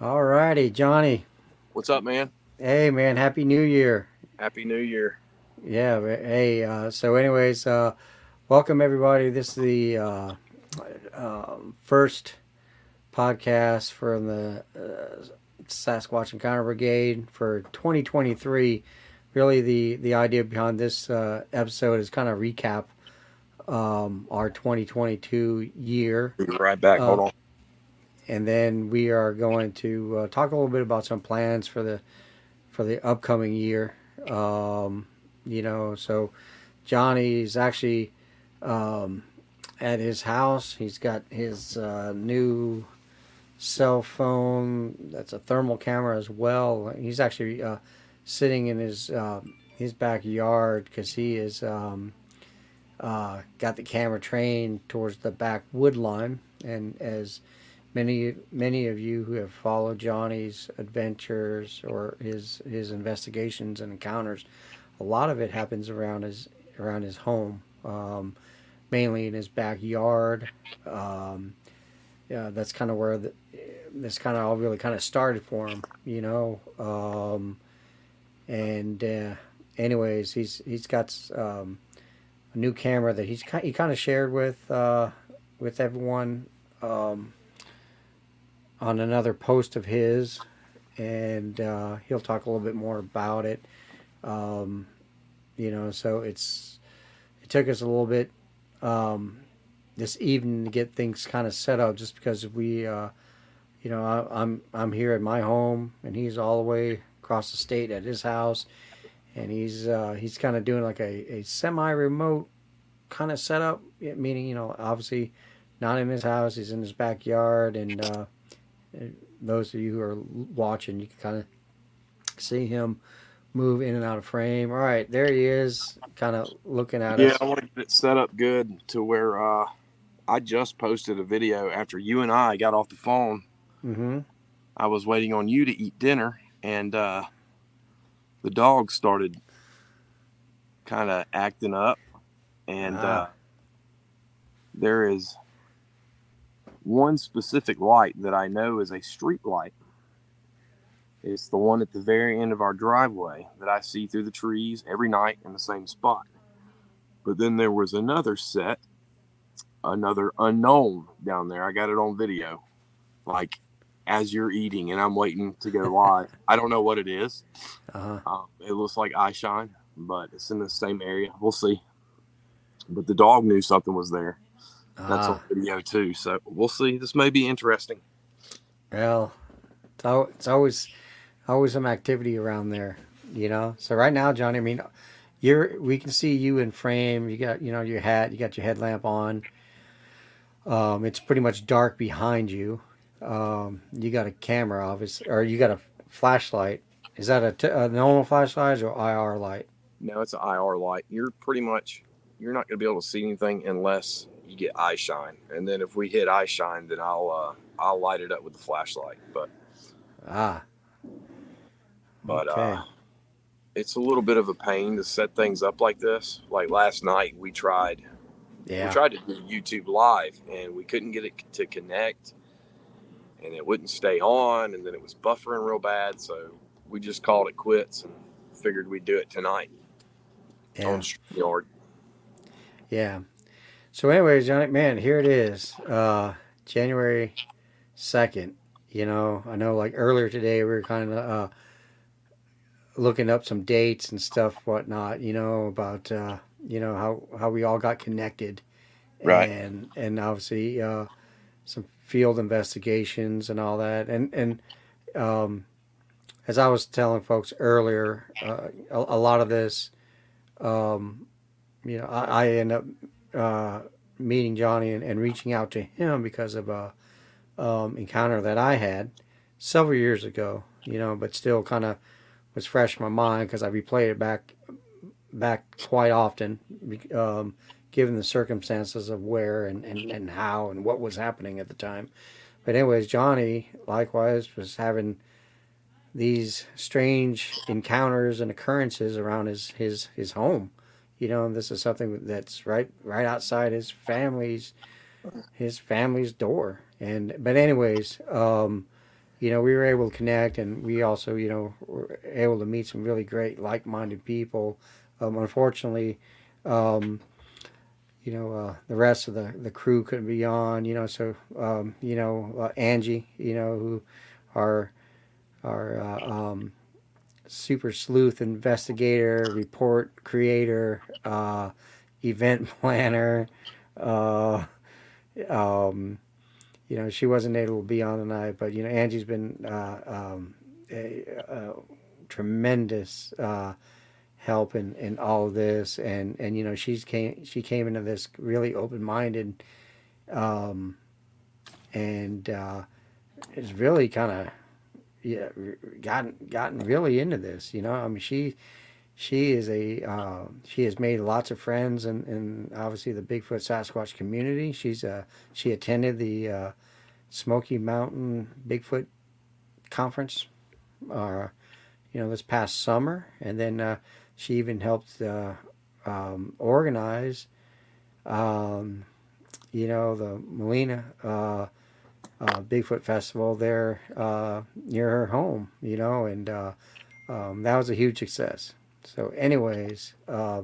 All righty, Johnny. What's up, man? Hey, man. Happy New Year. Happy New Year. Yeah. Hey. Uh, so, anyways, uh, welcome everybody. This is the uh, uh, first podcast from the uh, Sasquatch Encounter Brigade for 2023. Really, the the idea behind this uh, episode is kind of recap um, our 2022 year. Right back. Hold Uh, on. And then we are going to uh, talk a little bit about some plans for the for the upcoming year. Um, you know, so Johnny's actually um, at his house. He's got his uh, new cell phone. That's a thermal camera as well. He's actually uh, sitting in his uh, his backyard because he is um, uh, got the camera trained towards the back wood line, and as many many of you who have followed Johnny's adventures or his his investigations and encounters, a lot of it happens around his around his home, um, mainly in his backyard. Um, yeah, that's kind of where the, this kind of all really kind of started for him, you know. Um, and uh, anyways, he's he's got um, a new camera that he's he kind of shared with uh, with everyone. Um, on another post of his, and uh, he'll talk a little bit more about it. Um, you know, so it's it took us a little bit um, this evening to get things kind of set up, just because we, uh, you know, I, I'm I'm here at my home, and he's all the way across the state at his house, and he's uh, he's kind of doing like a, a semi-remote kind of setup, meaning you know, obviously not in his house, he's in his backyard, and uh, those of you who are watching, you can kind of see him move in and out of frame. All right, there he is, kind of looking at Yeah, us. Yeah, I want to get it set up good to where uh, I just posted a video after you and I got off the phone. Mm-hmm. I was waiting on you to eat dinner, and uh, the dog started kind of acting up. And uh, Ah. there is one specific light that I know is a street light. It's the one at the very end of our driveway that I see through the trees every night in the same spot. But then there was another set, another unknown down there. I got it on video, like as you're eating, and I'm waiting to go live. I don't know what it is. Uh-huh. Um, it looks like eye shine, but it's in the same area. We'll see. But the dog knew something was there. That's Ah, on video too. So we'll see. This may be interesting. well, it's, al- it's always always some activity around there, you know. So right now, Johnny, I mean, you're we can see you in frame. You got you know your hat, you got your headlamp on. Um, it's pretty much dark behind you. Um, you got a camera, obviously, or you got a flashlight. Is that a, t- a normal flashlight or IR light? No, it's an IR light. You're pretty much you're not going to be able to see anything unless you get eye shine. And then if we hit eye shine, then I'll uh, I'll light it up with the flashlight. But Ah, but Okay. uh, it's a little bit of a pain to set things up like this. Like last night, we tried yeah. we tried to do YouTube live and we couldn't get it to connect, and it wouldn't stay on, and then it was buffering real bad. So we just called it quits and figured we'd do it tonight yeah. on StreamYard. Yeah. So, anyways, Johnny, man, here it is, uh, January second. You know, I know like earlier today we were kind of uh, looking up some dates and stuff, whatnot. You know about uh, you know how how we all got connected, Right. And and obviously uh, some field investigations and all that, and and um, as I was telling folks earlier, uh, a, a lot of this. Um, you know, I, I end up uh, meeting Johnny and, and reaching out to him because of a um, encounter that I had several years ago. You know, but still kind of was fresh in my mind because I replayed it back back quite often, um, given the circumstances of where and, and, and how and what was happening at the time. But anyways, Johnny likewise was having these strange encounters and occurrences around his his his home. You know, and this is something that's right right outside his family's his family's door. And but anyways, um, you know, we were able to connect, and we also, you know, were able to meet some really great, like-minded people. Um, unfortunately, um, you know, uh, the rest of the, the crew couldn't be on, you know, so, um, you know, uh, Angie, you know, who are our, uh, um, super sleuth investigator, report creator, uh, event planner, uh, um, you know, she wasn't able to be on tonight, but you know, Angie's been uh, um, a, a, tremendous uh, help in, in all of this, and and you know, she's came she came into this really open minded, um, and uh, is really kind of yeah gotten gotten really into this. You know, I mean, she she is a uh, she has made lots of friends and in, obviously the Bigfoot Sasquatch community. She's uh, she attended the uh, Smoky Mountain Bigfoot conference, uh, you know, this past summer, and then uh, she even helped uh, um, organize, um, you know, the Molina uh, uh, Bigfoot Festival there uh, near her home, you know, and um, that was a huge success. So, anyways, uh,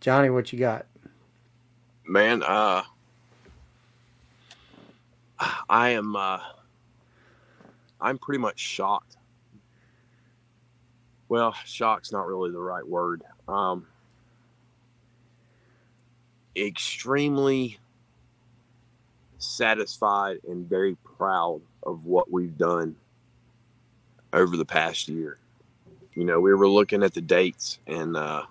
Johnny, what you got? Man, uh, I am, uh, I'm pretty much shocked. Well, shock's not really the right word. Um, extremely satisfied and very proud of what we've done over the past year you know, we were looking at the dates and, uh,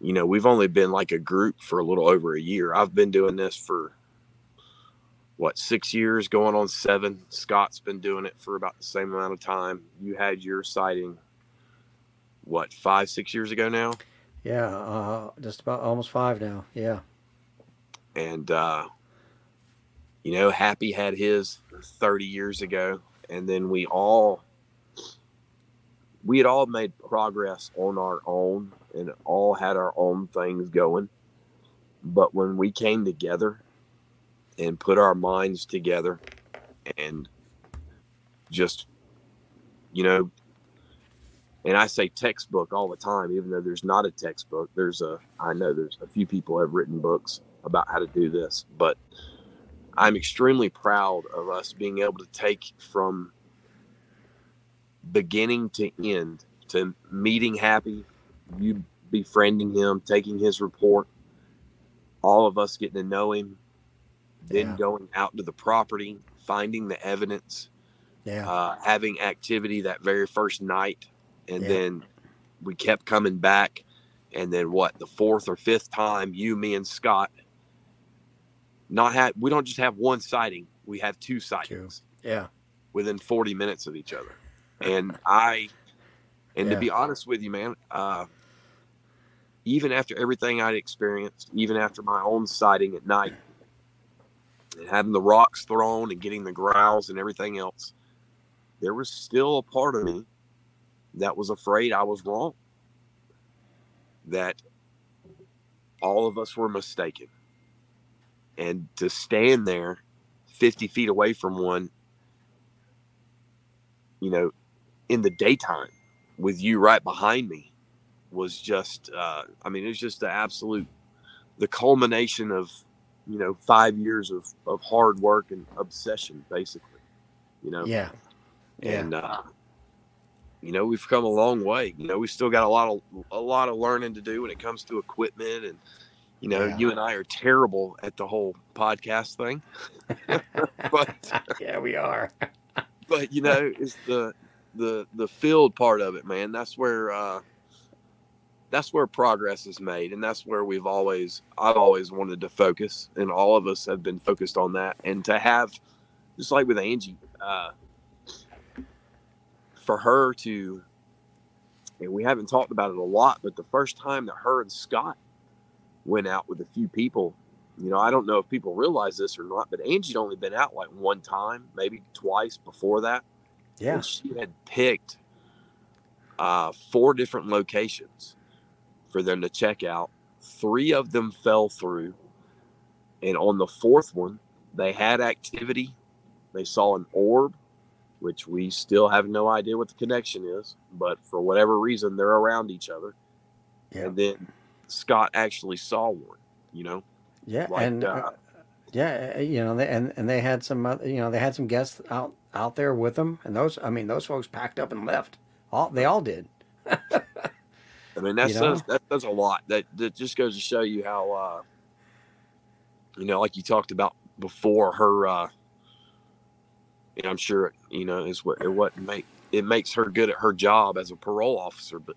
you know, we've only been like a group for a little over a year. I've been doing this for what, six years, going on seven. Scott's been doing it for about the same amount of time. You had your sighting, what, five, six years ago now? Yeah, uh, just about almost five now. Yeah. And, uh, you know, Happy had his 30 years ago. And then we all we had all made progress on our own and all had our own things going. But when we came together and put our minds together and just, you know, and I say textbook all the time, even though there's not a textbook. There's a, I know there's a few people have written books about how to do this, but I'm extremely proud of us being able to take from beginning to end to meeting Happy, you befriending him, taking his report, all of us getting to know him, then yeah. going out to the property, finding the evidence, yeah. uh, having activity that very first night, and yeah. then we kept coming back, and then what the fourth or fifth time, you, me, and Scott, not have we don't just have one sighting, we have two sightings. Two. Yeah, within forty minutes of each other and I, and yeah. to be honest with you, man, uh, even after everything I'd experienced, even after my own sighting at night, and having the rocks thrown and getting the growls and everything else, there was still a part of me that was afraid I was wrong. That all of us were mistaken. And to stand there 50 feet away from one, you know, in the daytime with you right behind me was just uh, I mean it was just the absolute the culmination of you know five years of, of hard work and obsession basically you know yeah, yeah. and uh, you know we've come a long way you know we still got a lot of a lot of learning to do when it comes to equipment and you know yeah. you and I are terrible at the whole podcast thing but yeah we are but you know it's the the the field part of it, man. That's where uh, that's where progress is made, and that's where we've always I've always wanted to focus, and all of us have been focused on that. And to have, just like with Angie, uh, for her to, and we haven't talked about it a lot, but the first time that her and Scott went out with a few people you know, I don't know if people realize this or not, but Angie'd only been out like one time, maybe twice before that. Yeah. And she had picked uh, four different locations for them to check out. Three of them fell through. And on the fourth one, they had activity. They saw an orb which we still have no idea what the connection is, but for whatever reason, they're around each other. Yeah. And then Scott actually saw one, you know? Yeah, Like, and uh, uh, yeah, uh, you know, they, and and they had some, you know, they had some guests out out there with them, and those, I mean, those folks packed up and left. All they all did. I mean, that You says that says a lot. That that just goes to show you how, uh, you know, like you talked about before, her. Uh, and I'm sure you know is what it what make it makes her good at her job as a parole officer. But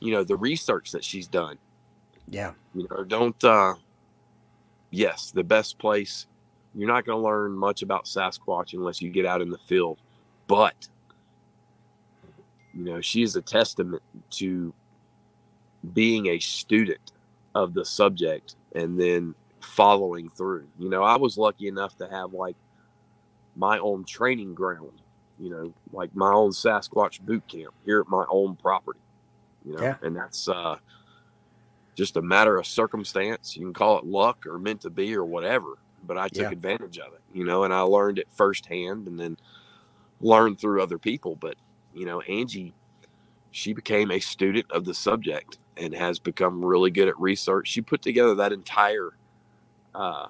you know, the research that she's done. Yeah, You know, don't. Uh, yes, the best place. You're not going to learn much about Sasquatch unless you get out in the field, but you know, she is a testament to being a student of the subject and then following through. You know, I was lucky enough to have like my own training ground, you know, like my own Sasquatch boot camp here at my own property. You know, Yeah. and that's uh just a matter of circumstance. You can call it luck or meant to be or whatever, but I took Yeah. advantage of it, you know, and I learned it firsthand and then learned through other people. But, you know, Angie, she became a student of the subject and has become really good at research. She put together that entire, uh,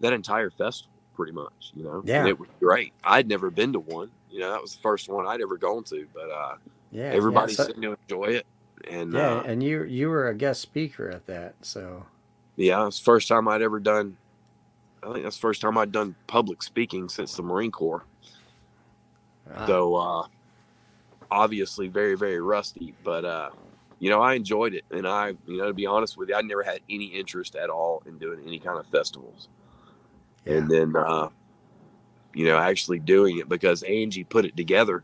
that entire festival pretty much, you know, Yeah. and it was great. I'd never been to one, you know, that was the first one I'd ever gone to, but, uh, yeah. everybody yeah, so- seemed to enjoy it. And, yeah, uh, and you you were a guest speaker at that, so Yeah, it's first time I'd ever done. I think that's the first time I'd done public speaking since the Marine Corps. ah, So uh, obviously very very rusty, but uh, you know I enjoyed it, and I you know to be honest with you, I never had any interest at all in doing any kind of festivals, yeah, and then uh, you know actually doing it because Angie put it together.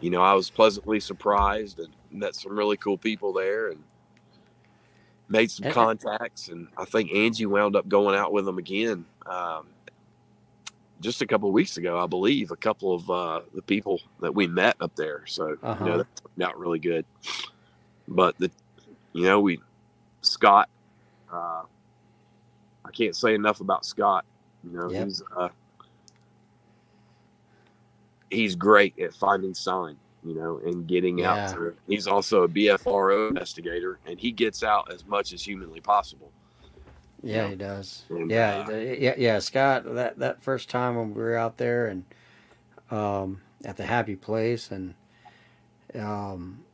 You know I was pleasantly surprised and met some really cool people there and made some contacts and I think Angie wound up going out with them again um, just a couple of weeks ago I believe a couple of uh, the people that we met up there so Uh-huh. you know that turned out really good but the you know we Scott uh, I can't say enough about Scott you know Yep. he's uh, he's great at finding sign you know and getting Yeah. out to he's also a BFRO investigator and he gets out as much as humanly possible yeah, know, he does. and, yeah, uh, yeah, yeah. Scott, that that first time when we were out there and um, at the Happy Place, and um,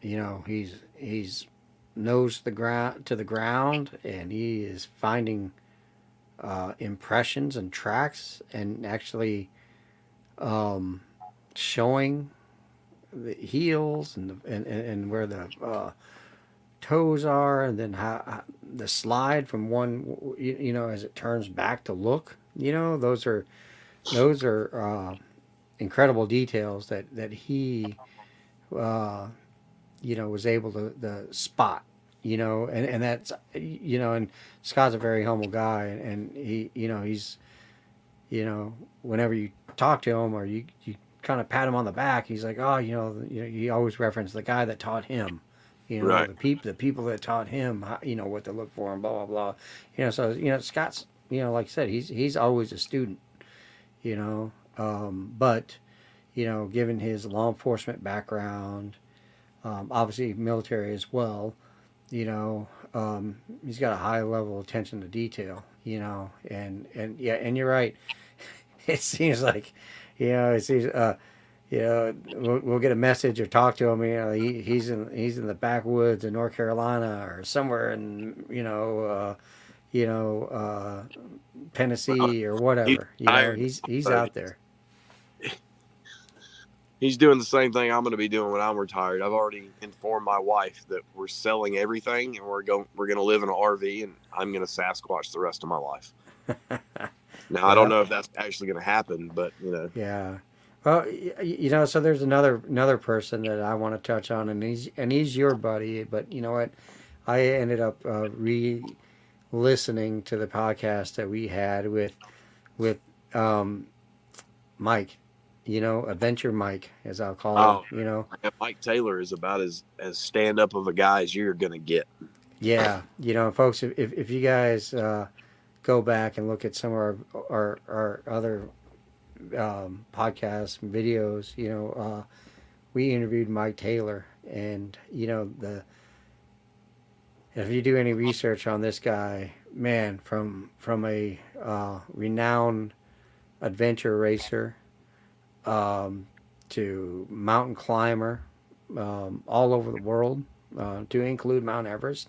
you know, he's he's nose to the ground to the ground, and he is finding uh, impressions and tracks, and actually um, showing the heels and the, and, and where the uh, toes are, and then how, how the slide from one, you, you know, as it turns back to look. You know, those are those are uh, incredible details that that he, uh, you know, was able to the spot. You know, and and that's you know, and Scott's a very humble guy, and, and he, you know, he's, you know, whenever you talk to him or you you kind of pat him on the back, he's like, oh, you know, you know, he always reference the guy that taught him. You know, Right. the people, the people that taught him, how, you know, what to look for, and blah blah blah. You know, so you know, Scott's, you know, like I said, he's he's always a student. You know, um, but you know, given his law enforcement background, um, obviously military as well, you know, um, he's got a high level of attention to detail. You know, and and yeah, and you're right. It seems like, you know, seems. Uh, you know, we'll, we'll get a message or talk to him. You know, he, he's in he's in the backwoods of North Carolina or somewhere in you know, uh, you know, uh, Tennessee or whatever. You know, he's he's out there. he's doing the same thing I'm going to be doing when I'm retired. I've already informed my wife that we're selling everything and we're going we're going to live in an RV and I'm going to Sasquatch the rest of my life. Now I don't know if that's actually going to happen, but you know, Yeah. Well, you know, so there's another another person that I want to touch on, and he's and he's your buddy. But you know what? I ended up uh, re-listening to the podcast that we had with with um, Mike. You know, Adventure Mike, as I'll call Oh. him. You know, Mike Taylor is about as as stand up of a guy as you're going to get. yeah. You know, folks, if if, if you guys uh, go back and look at some of our our, our other um, podcasts and videos, you know, uh, we interviewed Mike Taylor, and you know the. If you do any research on this guy, man, from from a uh, renowned adventure racer um, to mountain climber um, all over the world, uh, to include Mount Everest,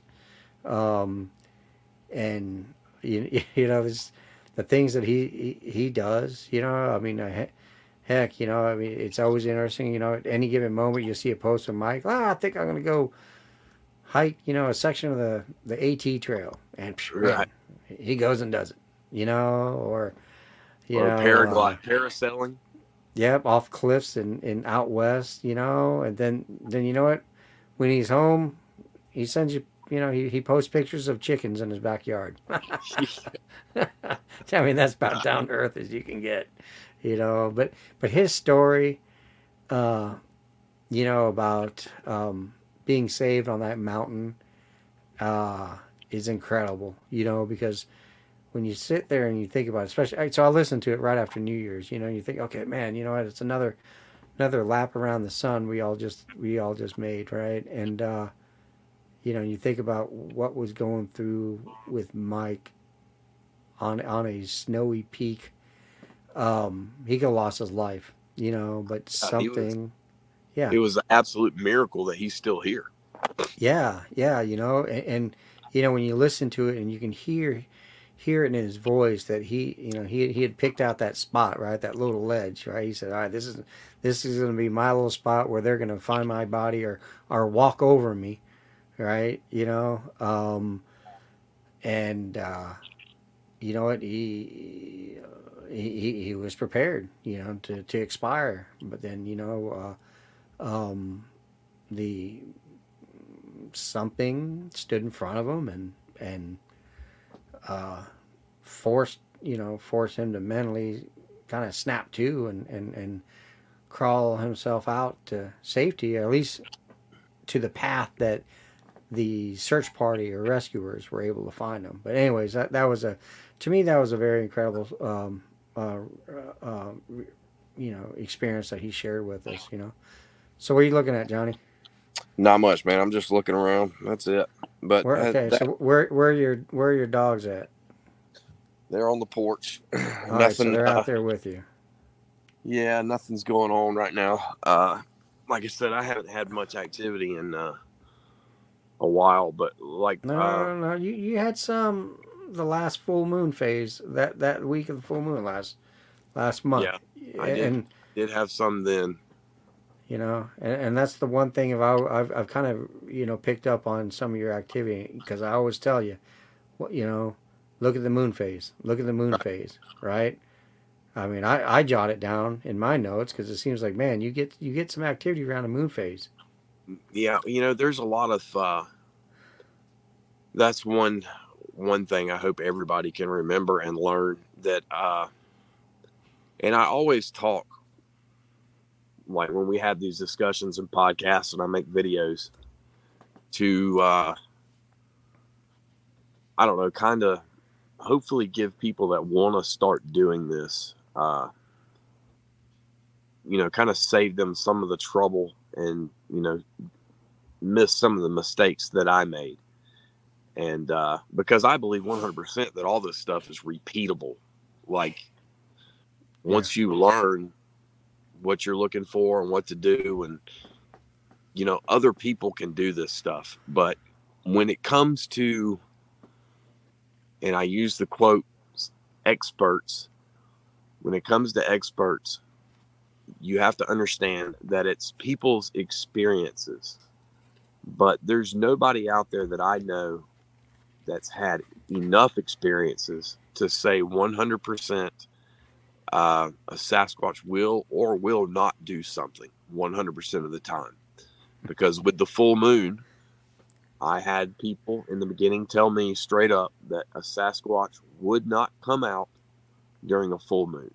um, and you, you know the things that he, he, he does. You know, I mean, uh, heck, you know, I mean, it's always interesting. You know, at any given moment, you see a post from Mike. Ah, I think I'm going to go hike. You know, a section of the the AT trail, and right. man, he goes and does it. You know, or you or know, paraglide, uh, parasailing. Yep, off cliffs and in, in out west. You know, and then then you know what? When he's home, he sends you you know, he, he posts pictures of chickens in his backyard. I mean, that's about down to earth as you can get, you know. But but his story, uh, you know, about um, being saved on that mountain, uh, is incredible. You know, because when you sit there and you think about it, especially so I listened to it right after New Year's. You know, you think, okay, man, you know what? It's another another lap around the sun we all just we all just made, right? And uh, you know, you think about what was going through with Mike on on a snowy peak. Um, he could have lost his life, you know, but something, was, yeah, it was an absolute miracle that he's still here. Yeah, yeah, you know, and, and you know when you listen to it and you can hear hear it in his voice that he, you know, he he had picked out that spot, right, that little ledge, right. He said, "All right, this is this is going to be my little spot where they're going to find my body or or walk over me." Right? You know, um, and uh, you know what he, he he was prepared, you know, to to expire, but then you know, uh, um, the something stood in front of him and and uh, forced you know forced him to mentally kind of snap to and and and crawl himself out to safety, at least to the path that the search party or rescuers were able to find them. But anyways, that that was a to me that was a very incredible um, uh, uh, uh you know experience that he shared with us. You know. So what are you looking at, Johnny? Not much, man. I'm just looking around. That's it. But where, okay, that, so where where are your where are your dogs at? They're on the porch. nothing. Right, so they're out uh, there with you. Yeah, nothing's going on right now. Uh, like I said, I haven't had much activity in uh, a while, but like no, uh, no, no, you you had some the last full moon phase that that week of the full moon last last month. Yeah, I did, and did have some then. You know, and, and that's the one thing I, I've I've kind of you know picked up on some of your activity because I always tell you, you know, look at the moon phase, look at the moon right. phase, right? I mean, I, I jot it down in my notes because it seems like man, you get you get some activity around the moon phase yeah, you know, there's a lot of uh, that's one one thing I hope everybody can remember and learn that uh, and I always talk like when we have these discussions and podcasts and I make videos to uh, I don't know, kind of hopefully give people that want to start doing this uh, you know, kind of save them some of the trouble and you know miss some of the mistakes that I made. And uh, because I believe 100% that all this stuff is repeatable. Like once you learn what you're looking for and what to do, and you know, other people can do this stuff. But when it comes to, and I use the quote, experts, when it comes to experts, you have to understand that it's people's experiences. But there's nobody out there that I know that's had enough experiences to say 100% uh, a Sasquatch will or will not do something 100% of the time. Because with the full moon, I had people in the beginning tell me straight up that a Sasquatch would not come out during a full moon.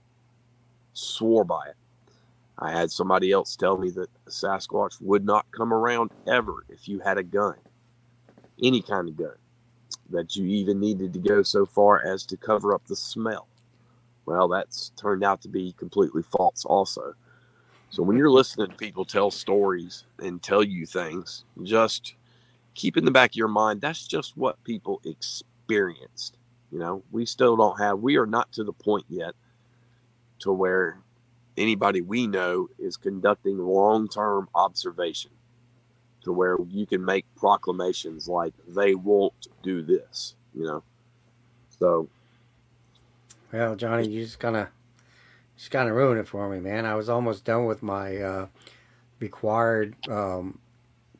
Swore by it. I had somebody else tell me that a Sasquatch would not come around ever if you had a gun, any kind of gun, that you even needed to go so far as to cover up the smell. Well, that's turned out to be completely false, also. So when you're listening to people tell stories and tell you things, just keep in the back of your mind that's just what people experienced. You know, we still don't have, we are not to the point yet to where anybody we know is conducting long term observation to where you can make proclamations like they won't do this, you know. So Well, Johnny, you just kinda just kinda ruined it for me, man. I was almost done with my uh, required um,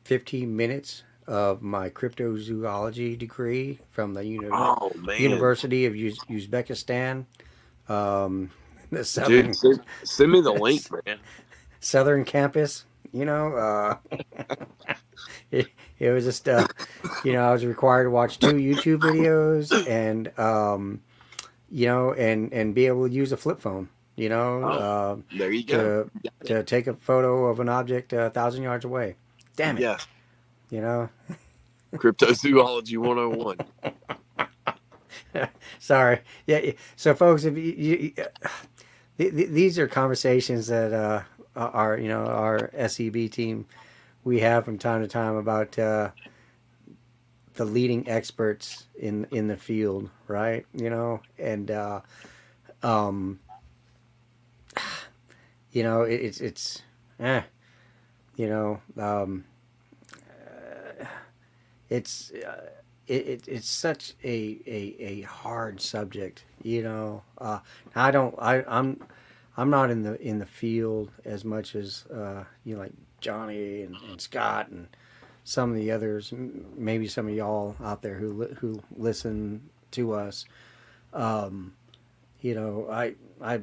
fifteen minutes of my cryptozoology degree from the uni- oh. University of Uz- Uzbekistan. Um, the southern Dude, send, send me the link, man. southern campus. You know, uh, it, it was just uh, you know I was required to watch two YouTube videos and um, you know and and be able to use a flip phone. You know, Oh. um There you go. to to take a photo of an object a thousand yards away. Damn it! Yeah. You know, Cryptozoology 101. Sorry. Yeah. So, folks, if you, you uh, th- th- these are conversations that uh, our you know our SEB team we have from time to time about uh, the leading experts in in the field, right? You know, and uh, um, you know it, it's it's eh, you know um, uh, it's. It, it, it's such a, a, a hard subject, you know. Uh, I don't I I'm I'm not in the in the field as much as uh, you know like Johnny and, and Scott and some of the others, maybe some of y'all out there who li- who listen to us. Um, you know, I I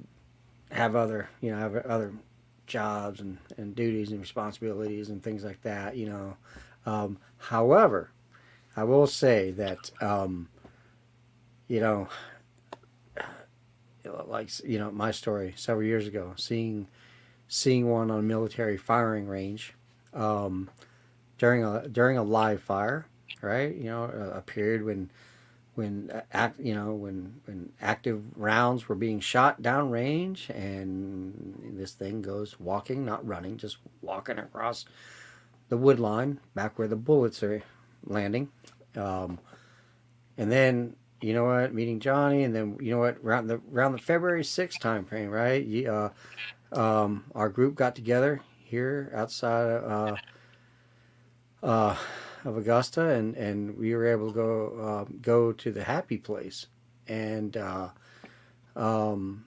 have other you know have other jobs and, and duties and responsibilities and things like that. You know, um, however. I will say that, um, you know, like you know, my story several years ago, seeing seeing one on a military firing range um, during a during a live fire, right? You know, a, a period when when uh, act, you know when when active rounds were being shot downrange, and this thing goes walking, not running, just walking across the wood line back where the bullets are landing. Um, and then you know what, meeting Johnny, and then you know what, around the around the February sixth time frame, right? You, uh, um, our group got together here outside uh, uh, of Augusta, and, and we were able to go uh, go to the happy place, and uh, um,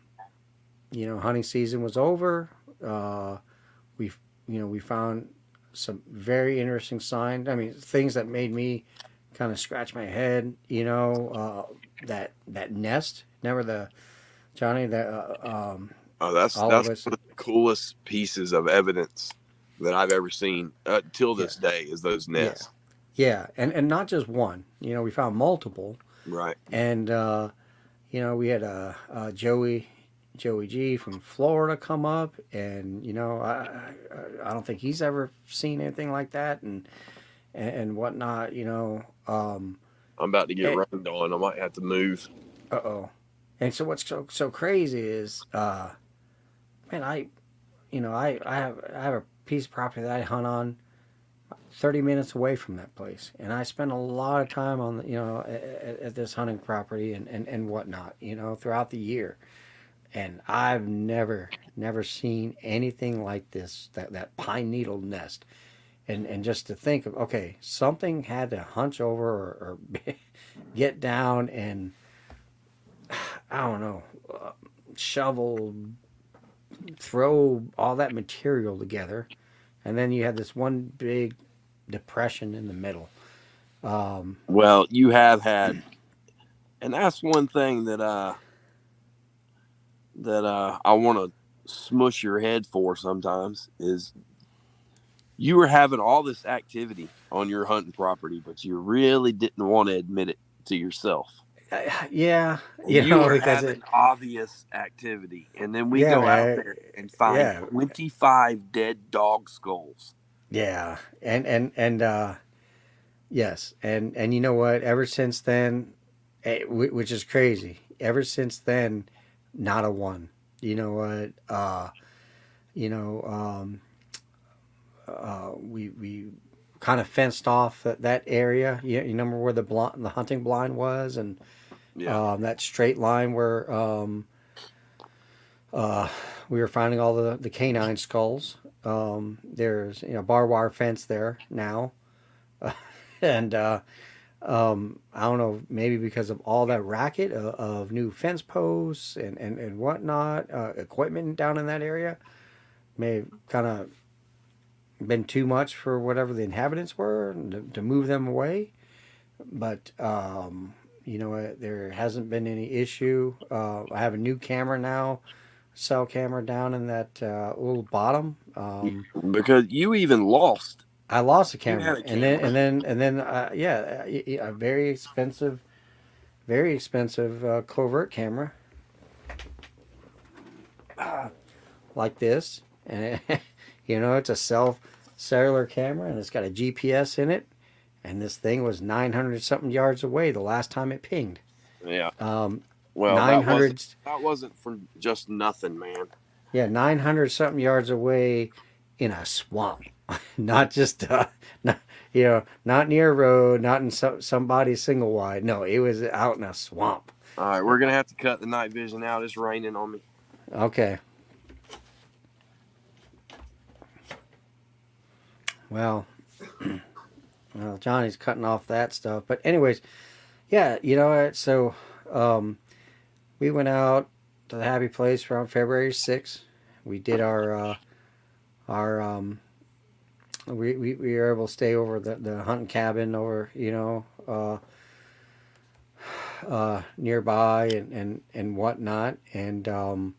you know, hunting season was over. Uh, we you know we found some very interesting signs. I mean, things that made me kind of scratch my head. You know, uh, that that nest. Never the Johnny. That uh, um, Oh, that's that's us- one of the coolest pieces of evidence that I've ever seen uh, till this day is those nests. yeah, and and not just one. You know, we found multiple, Right. and uh, you know, we had uh, uh, Joey. Joey G from Florida come up, and you know, I, I I don't think he's ever seen anything like that, and and, and whatnot. You know, um, I'm about to get Hey. rained on. I might have to move. Uh oh. And so what's so so crazy is, uh, man, I, you know, I I have I have a piece of property that I hunt on, thirty minutes away from that place, and I spend a lot of time on the, you know at, at this hunting property and and and whatnot, you know, throughout the year, and I've never never seen anything like this that that pine needle nest. And, and just to think of okay something had to hunch over or, or get down and I don't know, uh, shovel, throw all that material together, and then you had this one big depression in the middle. Um, Well, you have had, and that's one thing that uh that uh I want to smush your head for sometimes is you were having all this activity on your hunting property, but you really didn't want to admit it to yourself. uh, yeah, you, You, know, were because having it, obvious activity, and then we Yeah, go man. out there and find Yeah. 25 dead dog skulls. yeah, and and and uh, yes, and and you know what? Ever since then, eh, whi- which is crazy. Ever since then, not a one. You know what? Uh, you know, um, uh, we we kind of fenced off that, that area. You, you remember where the blind, the hunting blind was, and Yeah. um, that straight line where um, uh, we were finding all the, the canine skulls. Um, there's you know barbed wire fence there now, and uh, um, I don't know maybe because of all that racket of, of new fence posts and and and whatnot, uh, equipment down in that area may have kind of been too much for whatever the inhabitants were to, to move them away. But um, you know? There hasn't been any issue. Uh, I have a new camera now, cell camera down in that uh, little bottom. Um, Because you even lost. I lost a You had camera, and then and then and then uh, yeah, a, a very expensive, very expensive uh, covert camera, Ah, like this, and it, you know it's a self cellular camera, and it's got a GPS in it, and this thing was nine hundred something yards away the last time it pinged. Yeah. Um, Well, nine hundred. that that wasn't for just nothing, man. yeah, nine hundred something yards away in a swamp, not just uh, not, you know, not near a road, not in some somebody's single wide. No, it was out in a swamp. All right, we're gonna have to cut the night vision out. It's raining on me. Okay. Well, well, Johnny's cutting off that stuff. But anyways, yeah, you know what? So, um, we went out to the happy place around February 6th. We did our, uh, our, um, we, we, we were able to stay over the, the hunting cabin over, you know, uh, uh, nearby and, and, and whatnot. And, um,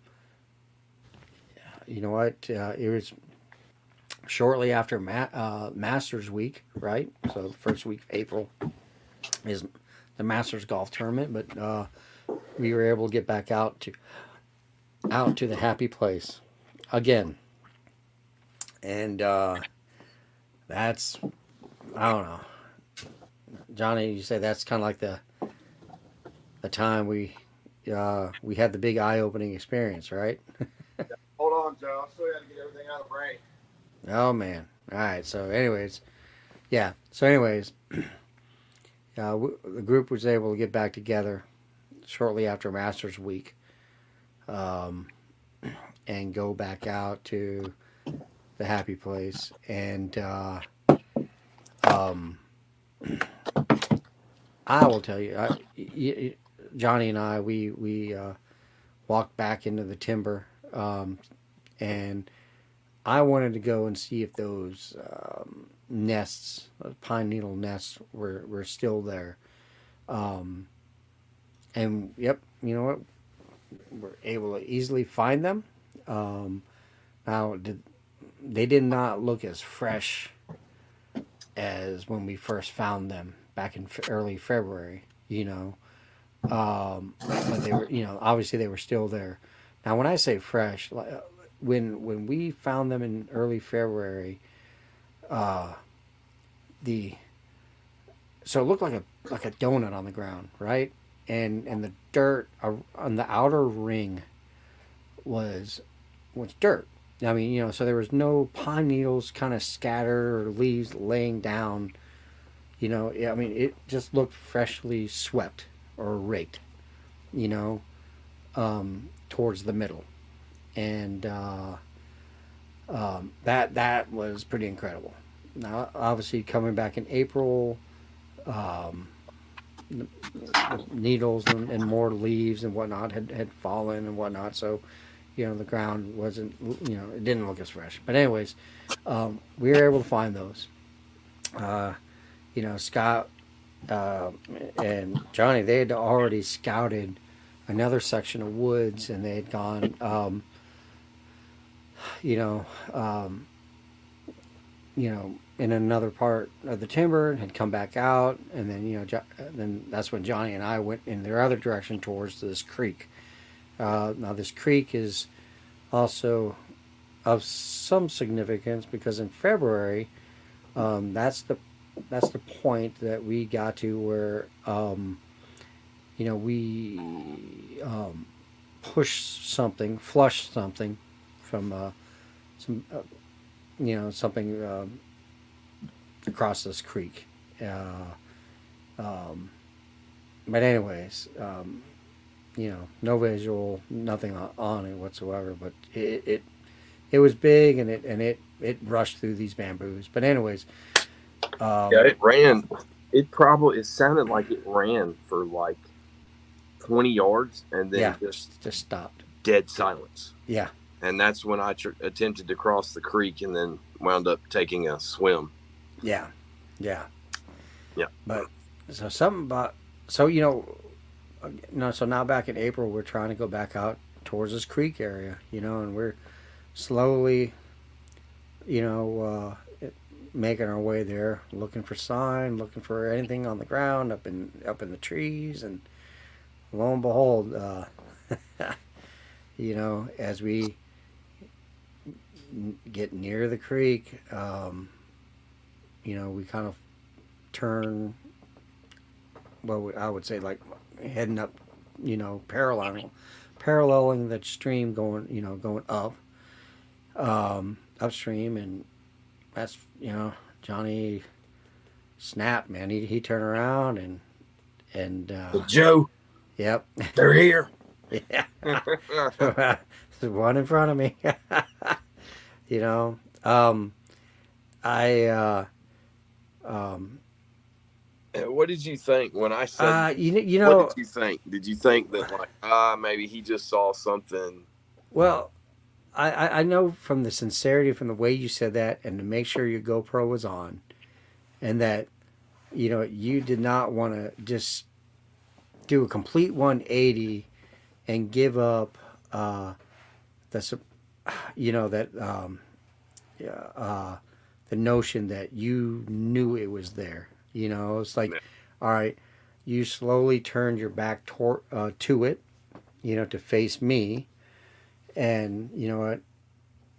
you know what? Uh, it was shortly after Ma- uh, Masters Week, right? So the first week of April is the Masters golf tournament, but uh, we were able to get back out to out to the happy place again, and uh, that's I don't know, Johnny. You say that's kind of like the the time we uh, we had the big eye opening experience, right? Hold on, Joe. I still got to get everything out of the brain. Oh man. All right. So, anyways, yeah. So, anyways, uh, w- the group was able to get back together shortly after Masters Week, um, and go back out to the happy place. And uh, um, I will tell you, I, y- y- Johnny and I, we we uh, walked back into the timber, um, and I wanted to go and see if those um, nests, pine needle nests, were, were still there. Um, and yep, you know what? We're able to easily find them. Um, now, did, they did not look as fresh as when we first found them back in early February, you know. Um, but they were, you know, obviously they were still there. Now, when I say fresh, when when we found them in early February, uh, the so it looked like a like a donut on the ground, right? And and the dirt on the outer ring was was dirt. I mean, you know, so there was no pine needles kind of scatter or leaves laying down. You know, I mean, it just looked freshly swept or raked. You know, um, towards the middle and uh, um, that that was pretty incredible. Now, obviously, coming back in April, um, needles and, and more leaves and whatnot had, had fallen and whatnot, so you know the ground wasn't you know it didn't look as fresh. But anyways, um, we were able to find those. Uh, you know, Scott uh, and Johnny they had already scouted another section of woods and they had gone. Um, you know, um, you know, in another part of the timber and had come back out, and then you know, jo- then that's when Johnny and I went in the other direction towards this creek. Uh, now, this creek is also of some significance because in February, um, that's the that's the point that we got to where um, you know we um, push something, flush something from uh, some, uh, you know, something um, across this creek. Uh, um, but anyways, um, you know, no visual, nothing on, it whatsoever. But it, it it was big and it and it it rushed through these bamboos. But anyways, um, Yeah, it ran. It probably it sounded like it ran for like twenty yards and then Yeah. just just stopped. dead silence. Yeah, And that's when I tr- attempted to cross the creek and then wound up taking a swim. yeah, yeah, Yeah. But so something about so you know, know, so now back in April we're trying to go back out towards this creek area, you know, and we're slowly, you know, uh, making our way there, looking for sign, looking for anything on the ground, up in up in the trees, and lo and behold, uh, you know, as we get near the creek, um, you know, we kind of turn. Well, I would say like heading up, you know, parallel, paralleling the stream, going, you know, going up, um, upstream, and that's you know Johnny snapped, man. He he turned around and and uh, Joe, yep, they're here. yeah. There's one in front of me. you know, um, I, uh, um, what did you think when I said? uh, you, you know, what did you think? Did you think that like ah maybe he just saw something? well, I, I, know from the sincerity, from the way you said that, and to make sure your GoPro was on, and that, you know, you did not want to just do a complete 180 and give up, uh, the, you know, that, um, yeah, uh, the notion that you knew it was there. You know, it's like, Yeah. all right, you slowly turned your back tor- uh, to it, you know, to face me, and you know what,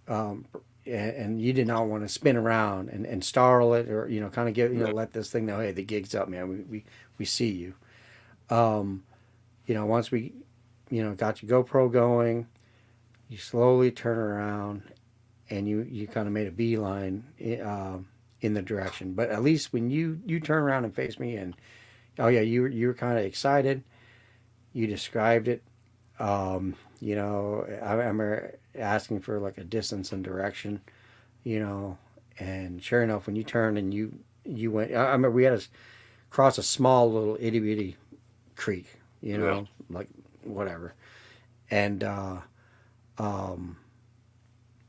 um, and, and you did not want to spin around and, and startle it or you know kind of get you know Yeah. let this thing know hey the gig's up man we we, we see you um you know once we you know got your GoPro going you slowly turn around and you you kind of made a beeline i- um in the direction. But at least when you you turn around and face me and oh yeah you were you were kind of excited. You described it. Um you know I remember asking for like a distance and direction you know and sure enough when you turned and you you went i I remember we had to cross a small little itty bitty creek you know like whatever. And uh um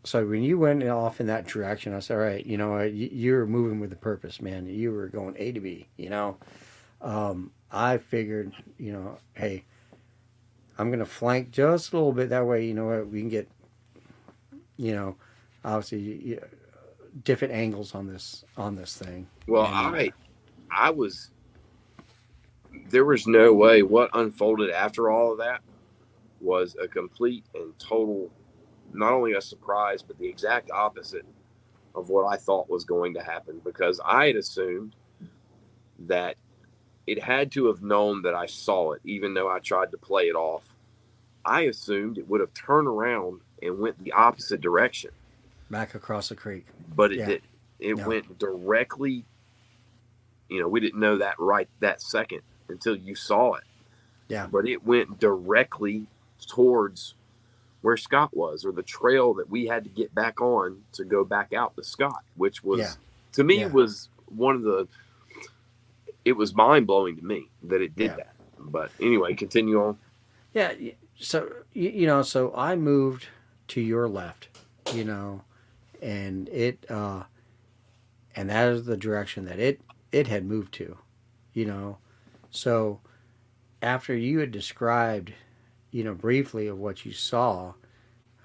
so when you went off in that direction i said all right you know you, you were moving with a purpose man. You were going a to b you know? Um i figured you know hey i'm gonna flank just a little bit. That way you know what? We can get you know obviously you, different angles on this on this thing. Well, And, I I was there was no way. What unfolded after all of that was a complete and total not only a surprise but the exact opposite of what I thought was going to happen because I had assumed that it had to have known that I saw it even though I tried to play it off. I assumed it would have turned around and went the opposite direction, back across the creek but it Yeah. did. It No. went directly you know, we didn't know that right that second until you saw it. Yeah. But it went directly towards where Scott was, or the trail that we had to get back on to go back out to Scott, which was Yeah. to me Yeah. was one of the it was mind blowing to me that it did Yeah. that. But anyway, continue on. Yeah. So you, you know, so I moved to your left, you know, and it, uh, and that is the direction that it it had moved to, you know. So after you had described, you know, briefly of what you saw,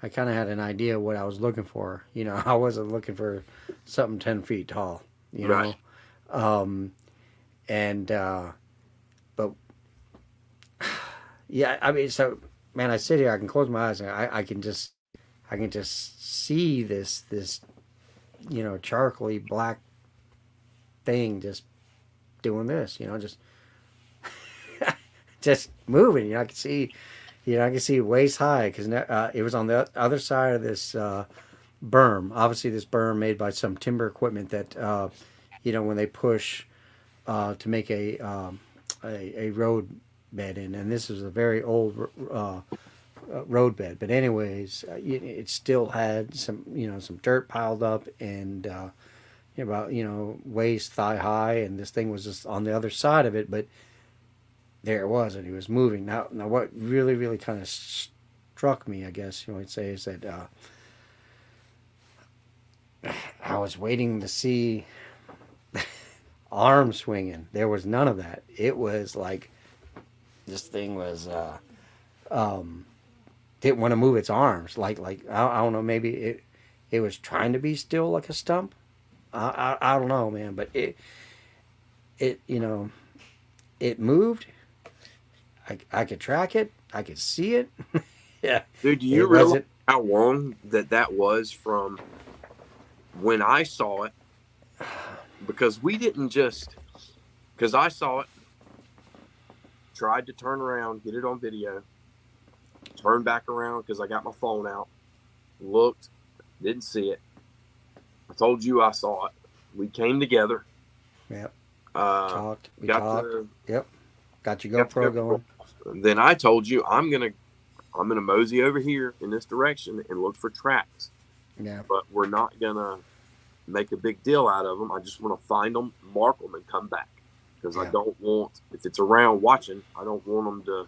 I kind of had an idea what I was looking for. You know, I wasn't looking for something ten feet tall, you Right. know. Um, and uh, but yeah, I mean, so man, I sit here, I can close my eyes, and I, I can just, I can just see this, this, you know, charcoaly black thing just doing this, you know, just, just moving. You know, I can see, you know, I can see waist high because uh, it was on the other side of this uh, berm. Obviously, this berm made by some timber equipment that, uh, you know, when they push uh, to make a, um, a, a road bed in, and this is a very old uh, uh, road bed. But anyways, it still had some, you know, some dirt piled up and about you know waist thigh high, and this thing was just on the other side of it, but there it was, and he was moving. Now, now what really, really kind of struck me, I guess you might say, is that uh, I was waiting to see arm swinging. There was none of that. It was like this thing was uh, um, didn't want to move its arms. Like like I, I don't know. Maybe it it was trying to be still like a stump. I, I, I don't know, man. But it it you know it moved I, I could track it. I could see it. yeah. Dude, do you it realize how long that that was from when I saw it? Because we didn't just, because I saw it, tried to turn around, get it on video, turn back around because I got my phone out, looked, didn't see it. I told you I saw it. We came together. Yep. Uh, talked. We got talked. The, yep. Got your GoPro going then I told you I'm gonna I'm gonna mosey over here in this direction and look for tracks. Yeah. But we're not gonna make a big deal out of them. I just want to find them, mark them, and come back because yeah. I don't want if it's around watching, I don't want them to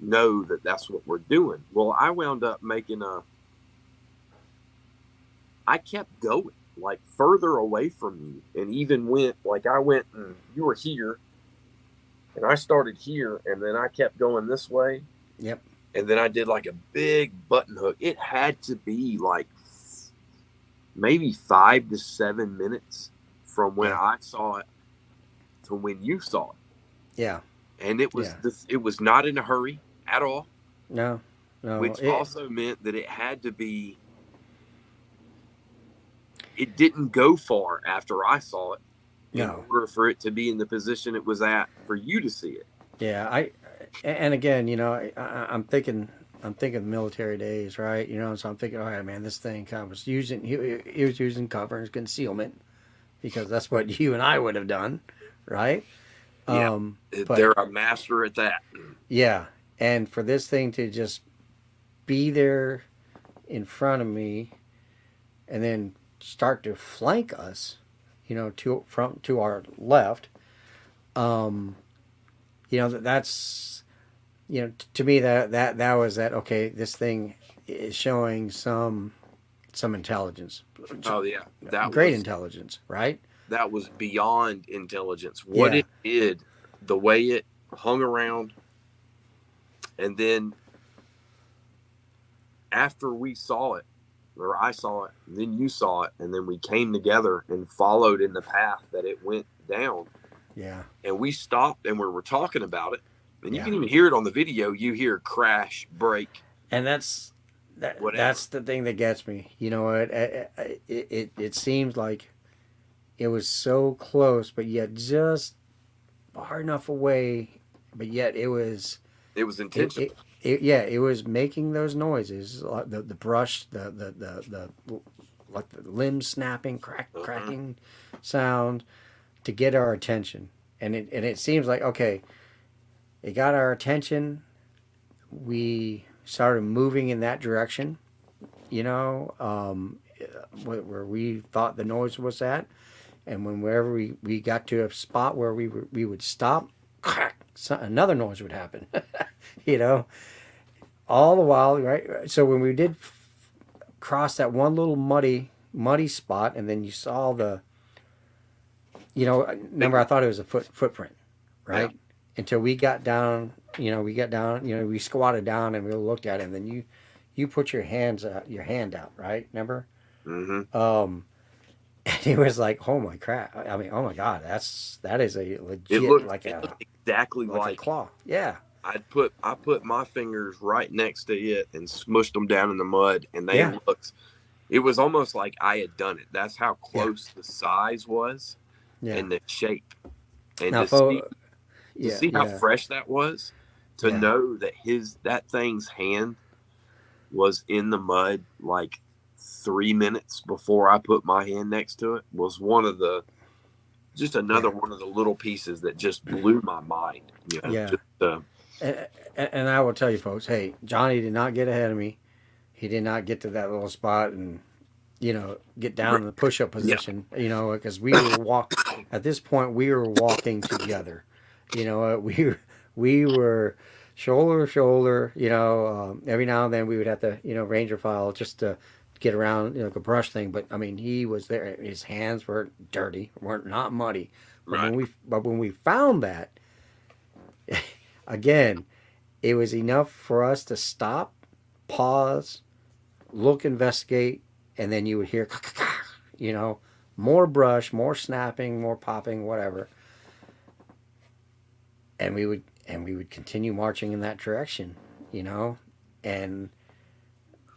know that that's what we're doing. Well, I wound up making a. I kept going like further away from you, and even went like I went. And you were here, and I started here and then I kept going this way. Yep. And then I did like a big button hook. It had to be like maybe five to seven minutes from when yeah. I saw it to when you saw it. Yeah. And it was yeah. this, it was not in a hurry at all. No. No. Which it, also meant that it had to be it didn't go far after I saw it in no. order for it to be in the position it was at for you to see it. Yeah, I and again, you know, I, am thinking I'm thinking military days, right? You know, so I'm thinking, all right, man, this thing kind of was using he, he was using cover and concealment because that's what you and I would have done, right? Yeah, um, but, they're a master at that. Yeah, and for this thing to just be there in front of me and then start to flank us you know, to from to our left. Um, you know, that's you know, to me that that that was that okay. This thing is showing some some intelligence. Oh yeah, that great was, intelligence, right? That was beyond intelligence. What yeah. it did, the way it hung around, and then after we saw it, or I saw it, then you saw it, and then we came together and followed in the path that it went down. Yeah. And we stopped and we were talking about it. And you yeah. can even hear it on the video. You hear crash, break. And that's that, that's the thing that gets me. You know, it, it it it seems like it was so close, but yet just far enough away, but yet it was. It was intentional. It, it, yeah, it was making those noises, the the brush, the the the, the like the limbs snapping, crack uh-huh. cracking sound to get our attention. And it and it seems like okay, it got our attention. We started moving in that direction, you know, um, where we thought the noise was at. And when wherever we, we got to a spot where we were, we would stop, crack, another noise would happen. you know, all the while, right? So when we did cross that one little muddy, muddy spot, and then you saw the, you know, remember I thought it was a foot footprint, right? Yeah. Until we got down, you know, we got down, you know, we squatted down and we looked at it, and then you, you put your hands, out, your hand out, right? Remember? Mm-hmm. Um, and it was like, oh my crap! I mean, oh my god, that's that is a legit it looked, like a exactly like, like a claw. Yeah, I put I put my fingers right next to it and smushed them down in the mud, and they yeah. looked. It was almost like I had done it. That's how close yeah. the size was, yeah. and the shape, and now, to, see, to see how fresh that was. to Yeah. know that his that thing's hand was in the mud like three minutes before I put my hand next to it was one of the just another one of the little pieces that just blew my mind. You know, Yeah. just, uh, And, and I will tell you, folks. Hey, Johnny did not get ahead of me. He did not get to that little spot and you know get down in the push-up position. You know, because we were walk at this point we were walking together. You know, uh, we were- we were shoulder to shoulder. You know, um, every now and then we would have to you know ranger file just to get around you know like a brush thing. But I mean, he was there. His hands were dirty, weren't not muddy. But Right. when we but when we found that, again, it was enough for us to stop, pause, look, investigate, and then you would hear, you know, more brush, more snapping, more popping, whatever. And we would and we would continue marching in that direction, you know, and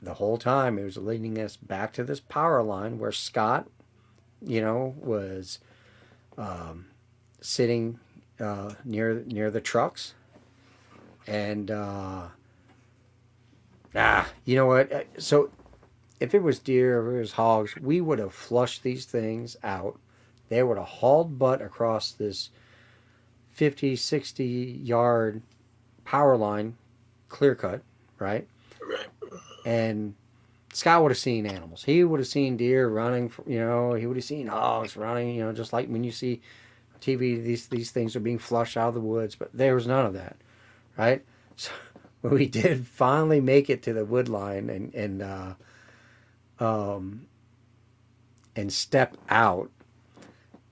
the whole time it was leading us back to this power line where Scott, you know, was um, sitting uh, near near the trucks, and uh, ah, you know what? So if it was deer or it was hogs, we would have flushed these things out. They would have hauled butt across this 50, 60 yard power line, clear cut, right? right. And Scott would have seen animals. He would have seen deer running. You know, he would have seen hogs running. You know, just like when you see TV, these these things are being flushed out of the woods. But there was none of that, right? So we did finally make it to the wood line and and uh, um and step out.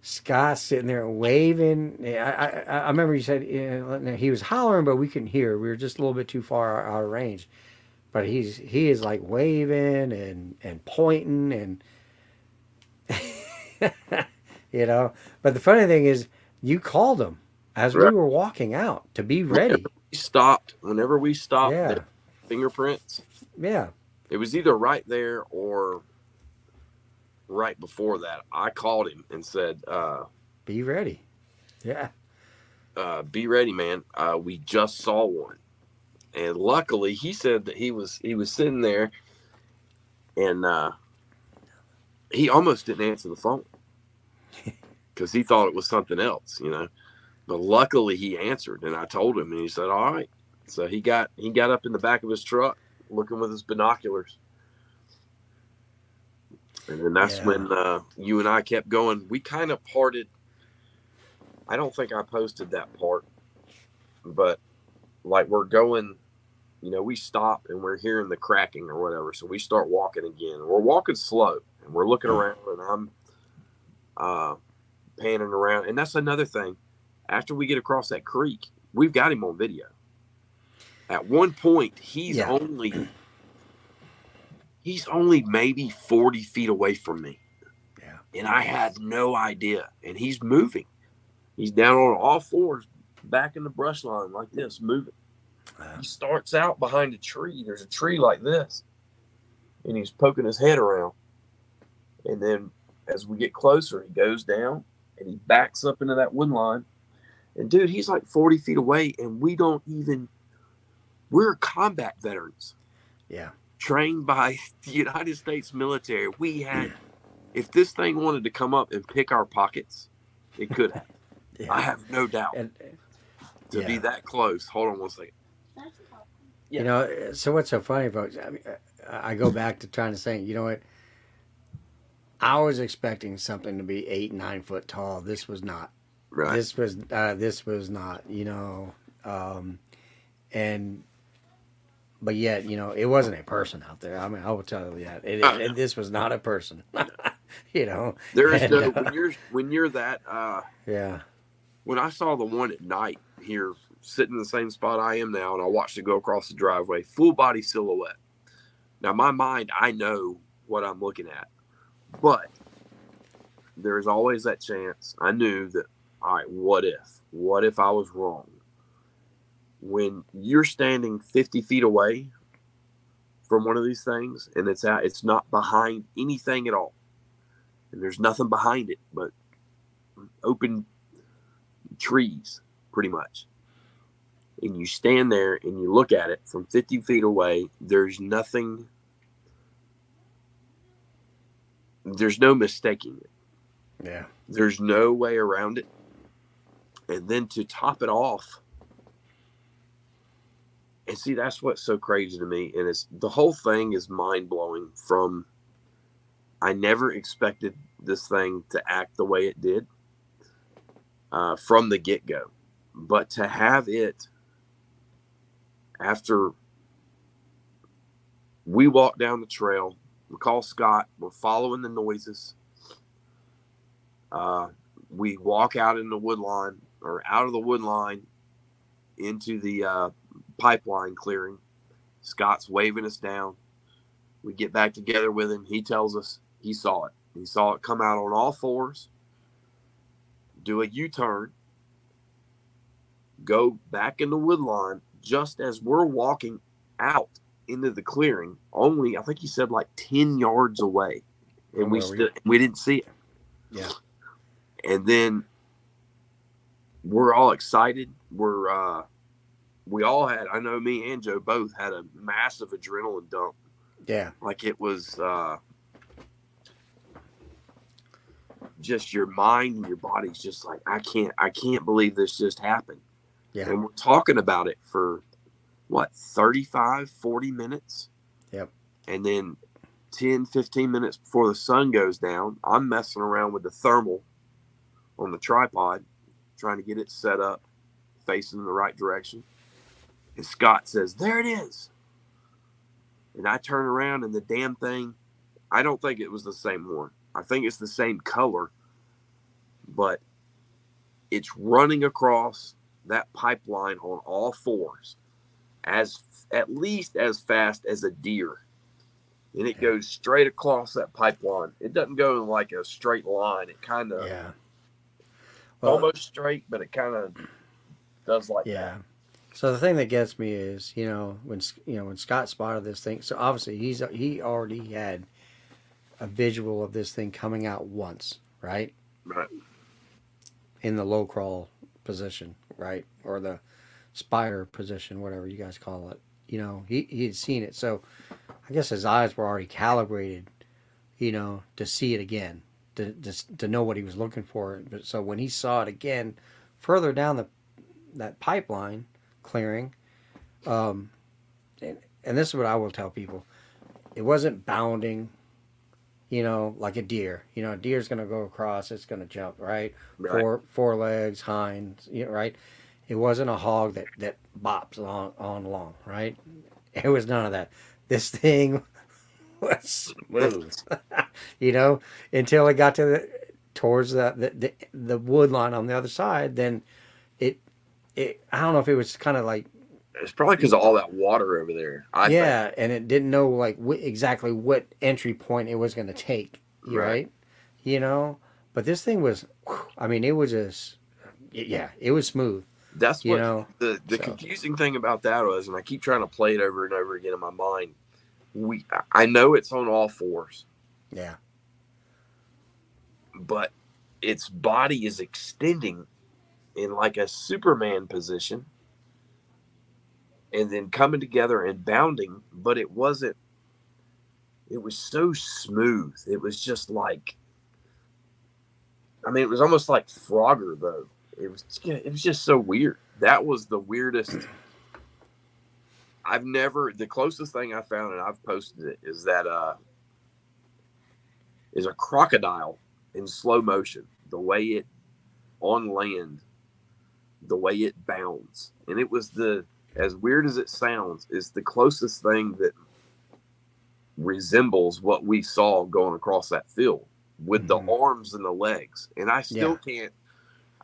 Scott's sitting there waving. I, I, I remember he said uh, he was hollering, but we couldn't hear. We were just a little bit too far out of range but he's he is like waving and and pointing and you know but the funny thing is you called him as we were walking out to be ready We stopped whenever we stopped. yeah fingerprints. yeah It was either right there or right before that. I called him and said, uh, be ready yeah uh, "Be ready, man. Uh, we just saw one." And luckily, he said that he was he was sitting there, and uh, he almost didn't answer the phone because he thought it was something else, you know. But luckily, he answered, and I told him, and he said, "All right." So he got he got up in the back of his truck, looking with his binoculars, and then that's Yeah. when uh, you and I kept going. We kind of parted. I don't think I posted that part, but like we're going, you know, we stop and we're hearing the cracking or whatever. So we start walking again. We're walking slow and we're looking around and I'm uh, panning around. And that's another thing. After we get across that creek, we've got him on video. At one point, he's Yeah. only he's only maybe 40 feet away from me. Yeah. And I had no idea. And he's moving. He's down on all fours, back in the brush line like this, moving. He starts out behind a tree. There's a tree like this. And he's poking his head around. And then as we get closer, he goes down and he backs up into that wood line. And dude, he's like 40 feet away, and we don't even, we're combat veterans yeah trained by the United States military. We had, if this thing wanted to come up and pick our pockets, it could have. I have no doubt and to be that close. Hold on one second. You know so what's so funny folks I, mean, I go back to trying to say you know what? I was expecting something to be eight nine foot tall. This was not. Right. this was uh, this was not you know um, and but yet you know it wasn't a person out there. I mean i will tell you that. It, it, this was not a person. You know? There is no uh, when you're when you're that uh yeah. when I saw the one at night here sitting in the same spot I am now and I watched it go across the driveway, full body silhouette. Now my mind I know what I'm looking at. But there's always that chance. I knew that all right, what if? What if I was wrong? When you're standing 50 feet away from one of these things and it's out, it's not behind anything at all. And there's nothing behind it but open trees, pretty much. And you stand there and you look at it from 50 feet away, there's nothing, there's no mistaking it. Yeah. There's no way around it. And then to top it off, and see, that's what's so crazy to me. And it's the whole thing is mind blowing from I never expected this thing to act the way it did uh, from the get go. But to have it after we walk down the trail, we call Scott, we're following the noises. Uh, we walk out in the wood line or out of the wood line into the uh, pipeline clearing. Scott's waving us down. We get back together with him. He tells us he saw it. He saw it come out on all fours, do a U turn, go back in the wood line just as we're walking out into the clearing, only I think he said like 10 yards away. And we, Where were st- we didn't see it. Yeah. And then we're all excited. We're, uh, we all had, I know me and Joe both had a massive adrenaline dump. Yeah. Like it was, uh, just your mind and your body's just like, I can't, I can't believe this just happened. Yeah. And we're talking about it for what, 35, 40 minutes? Yep. And then 10, 15 minutes before the sun goes down, I'm messing around with the thermal on the tripod, trying to get it set up, facing in the right direction. And Scott says, There it is. And I turn around and the damn thing, I don't think it was the same one. I think it's the same color, but it's running across that pipeline on all fours as at least as fast as a deer and it goes straight across that pipeline it doesn't go in like a straight line it kind of Yeah. Well, almost straight but it kind of does like Yeah. So the thing that gets me is, you know, when you know when Scott spotted this thing. So obviously he's he already had a visual of this thing coming out once, right? right In the low crawl position, right, or the spider position, whatever you guys call it. You know, he he had seen it. So I guess his eyes were already calibrated, you know, to see it again, to to, to know what he was looking for. But so when he saw it again, further down the that pipeline clearing, um, and, and this is what I will tell people: it wasn't bounding, you know, like a deer. You know, a deer's going to go across; it's going to jump, right? right Four four legs, hind, you know, right? It wasn't a hog that that bops on on along, right? It was none of that. This thing was smooth, you know, until it got to the towards the the, the, the wood line on the other side. Then it it I don't know if it was kind of like it's probably because of all that water over there I think. yeah, and it didn't know like wh- exactly what entry point it was going to take, right. Right. You know, but this thing was, I mean, it was just, yeah, it was smooth. that's You what know, the the so. confusing thing about that was and i keep trying to play it over and over again in my mind we i know it's on all fours yeah, but its body is extending in like a Superman position and then coming together and bounding, but it wasn't, it was so smooth. It was just like, I mean, it was almost like Frogger, though. It was, it was just so weird. That was the weirdest. I've never, the closest thing I found, and I've posted it, is that, uh, is a crocodile in slow motion, the way it on land, the way it bounds. And it was the, as weird as it sounds, is the closest thing that resembles what we saw going across that field with Mhm. the arms and the legs. And I still can't,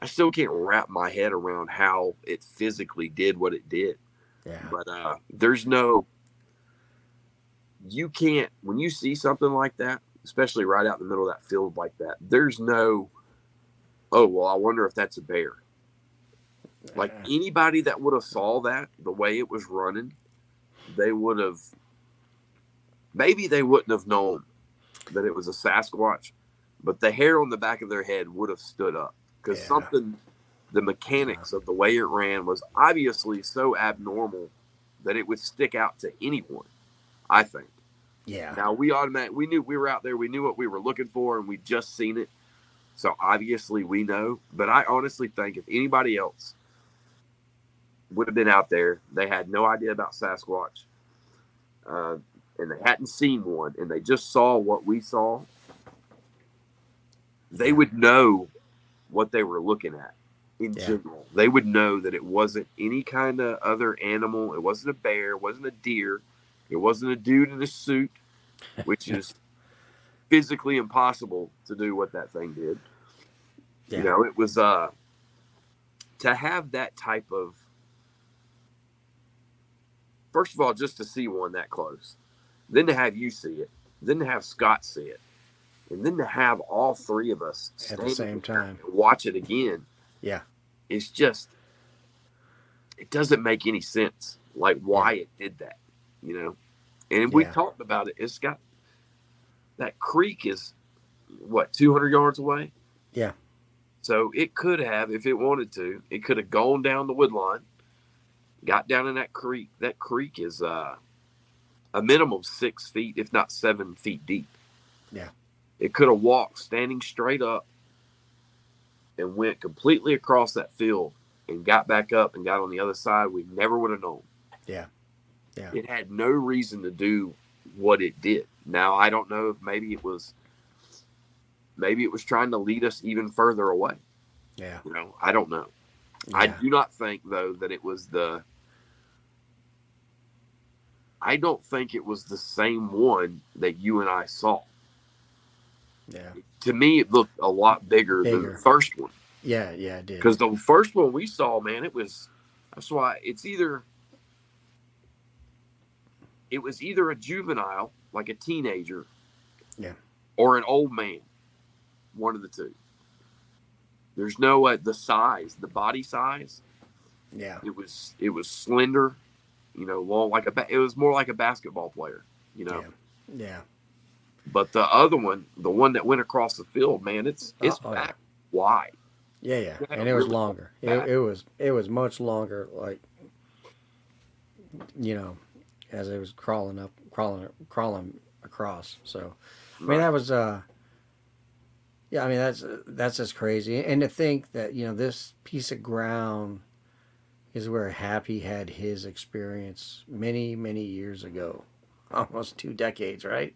I still can't wrap my head around how it physically did what it did. yeah, But uh, there's no, you can't, when you see something like that, especially right out in the middle of that field like that, there's no, oh, well, I wonder if that's a bear. Like anybody that would have saw that the way it was running, they would have, maybe they wouldn't have known that it was a Sasquatch, but the hair on the back of their head would have stood up because Yeah. something, the mechanics of the way it ran was obviously so abnormal that it would stick out to anyone. I think. Yeah. Now we automatic we knew we were out there, we knew what we were looking for, and we just seen it. So obviously we know. But I honestly think if anybody else would have been out there, they had no idea about Sasquatch, uh, and they hadn't seen one, and they just saw what we saw, they would know what they were looking at in Yeah. general. They would know that it wasn't any kind of other animal. It wasn't a bear. It wasn't a deer. It wasn't a dude in a suit, which is physically impossible to do what that thing did. Yeah. You know, it was uh to have that type of first of all, just to see one that close, then to have you see it, then to have Scott see it, and then to have all three of us At the same time. watch it again. Yeah. It's just it doesn't make any sense like why it did that, you know. And we talked about it. It's got that creek is what 200 yards away. Yeah. So it could have, if it wanted to, it could have gone down the wood line, got down in that creek. That creek is uh, a minimum six feet, if not seven feet deep. Yeah. It could have walked standing straight up and went completely across that field and got back up and got on the other side. We never would have known. Yeah. Yeah. It had no reason to do what it did. Now I don't know if maybe it was maybe it was trying to lead us even further away. Yeah. You know, I don't know. I do not think though that it was the I don't think it was the same one that you and I saw. Yeah. To me it looked a lot bigger, than the first one. Yeah. Yeah. It did. Because the first one we saw, man, it was that's why it's either it was either a juvenile, like a teenager, Yeah. or an old man. One of the two. There's no uh, the size, the body size. Yeah. It was it was slender, you know, long like a ba- it was more like a basketball player, you know. Yeah. Yeah. But the other one, the one that went across the field, man, it's it's Oh, oh, yeah. wide. Yeah, yeah, and it was longer. It, it was it was much longer. Like you know, as it was crawling up, crawling, crawling across. So I mean, that was uh, yeah. I mean, that's that's just crazy. And to think that you know this piece of ground is where Happy had his experience many many years ago, almost two decades, right?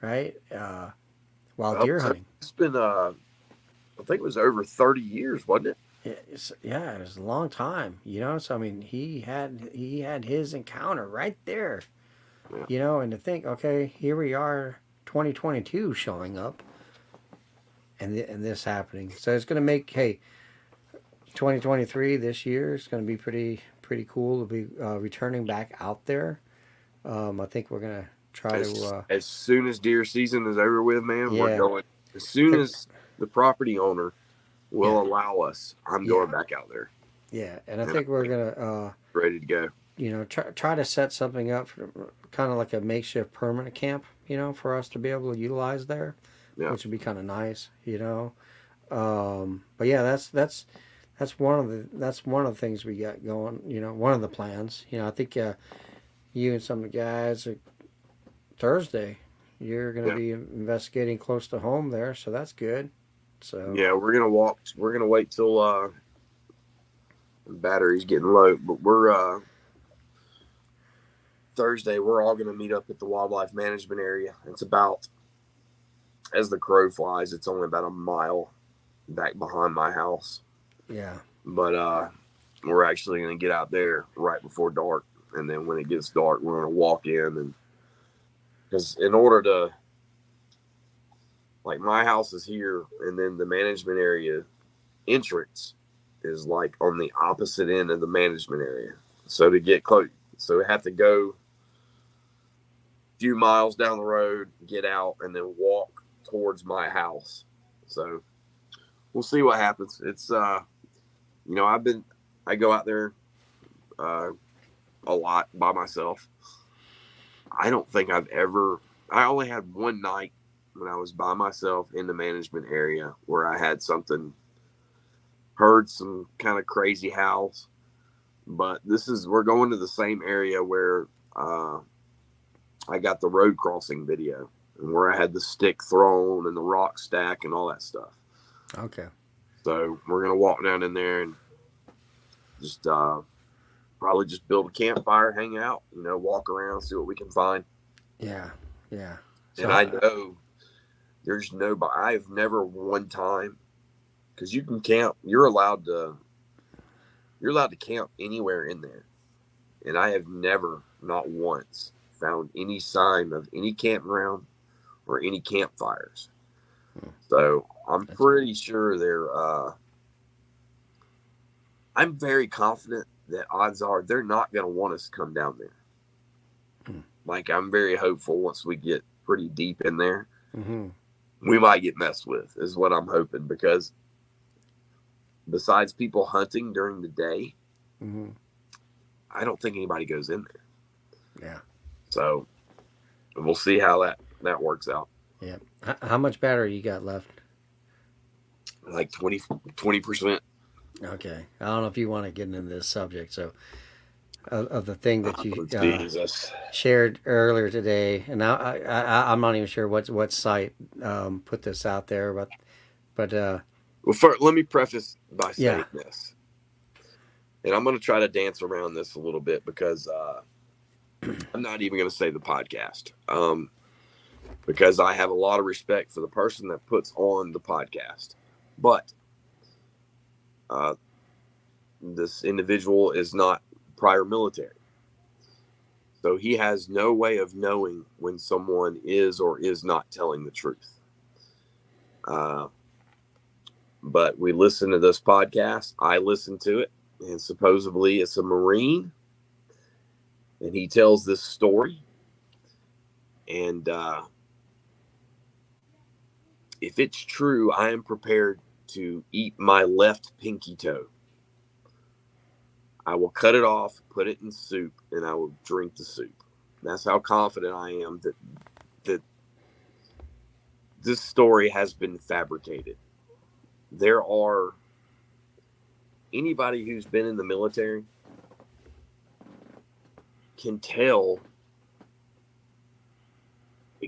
Right. Uh, while Well, deer hunting. It's been uh, I think it was over thirty years, wasn't it? Yeah, It's, yeah, it was a long time, you know. So I mean, he had he had his encounter right there, Yeah. you know. And to think, okay, here we are, 2022 showing up, and th- and this happening. So it's gonna make hey, 2023 this year is gonna be pretty pretty cool to be uh, returning back out there. Um, I think we're gonna try As, to. Uh, as soon as deer season is over with, man, Yeah. we're going. As soon as the property owner will Yeah. allow us, I'm Yeah. going back out there, yeah, and I think we're gonna. Uh, ready to go. you know, try, try to set something up for kind of like a makeshift permanent camp, you know, for us to be able to utilize there, Yeah. which would be kind of nice, you know. Um, but yeah, that's that's that's one of the that's one of the things we got going, you know, one of the plans. You know, I think uh, you and some of the guys are Thursday. You're going to Yeah. be investigating close to home there, so that's good. So Yeah, we're gonna walk. We're gonna wait till uh, the battery's getting low, but we're uh, Thursday. We're all gonna meet up at the wildlife management area. It's about as the crow flies. It's only about a mile back behind my house, yeah, but uh, we're actually gonna get out there right before dark, and then when it gets dark, we're gonna walk in and because in order to like my house is here and then the management area entrance is like on the opposite end of the management area. So to get close so we have to go a few miles down the road get out and then walk towards my house. So we'll see what happens. It's uh you know i've been i go out there uh a lot by myself i don't think i've ever i only had one night when I was by myself in the management area where I had something heard some kind of crazy howls. But this is we're going to the same area where uh, I got the road crossing video and where I had the stick thrown and the rock stack and all that stuff. Okay. So we're gonna walk down in there and just uh, probably just build a campfire, hang out, you know, walk around, see what we can find. Yeah. Yeah. and I know there's nobody. I've never one time because you can camp. You're allowed to. You're allowed to camp anywhere in there, and I have never, not once, found any sign of any campground or any campfires. Hmm. So I'm That's pretty sure they're. Uh, I'm very confident that odds are they're not going to want us to come down there. Hmm. Like I'm very hopeful once we get pretty deep in there, hmm we might get messed with. Is what I'm hoping because besides people hunting during the day, hmm I don't think anybody goes in there. Yeah. So we'll see how that that works out. Yeah. H- how much battery you got left? Like 20 percent. Okay. I don't know if you want to get into this subject. So, of, of the thing that you uh, Oh, Jesus. shared earlier today, and now I, I, I'm not even sure what what site um, put this out there, but but uh, Well, first, let me preface by saying Yeah. this, and I'm going to try to dance around this a little bit because uh, I'm not even going to say the podcast, um, because I have a lot of respect for the person that puts on the podcast, but uh, this individual is not prior military. So he has no way of knowing when someone is or is not telling the truth. Uh, but we listen to this podcast. I listen to it, and supposedly it's a Marine, and he tells this story. And uh, if it's true, I am prepared to eat my left pinky toe. I will cut it off, put it in soup, and I will drink the soup. That's how confident I am that that this story has been fabricated there are anybody who's been in the military can tell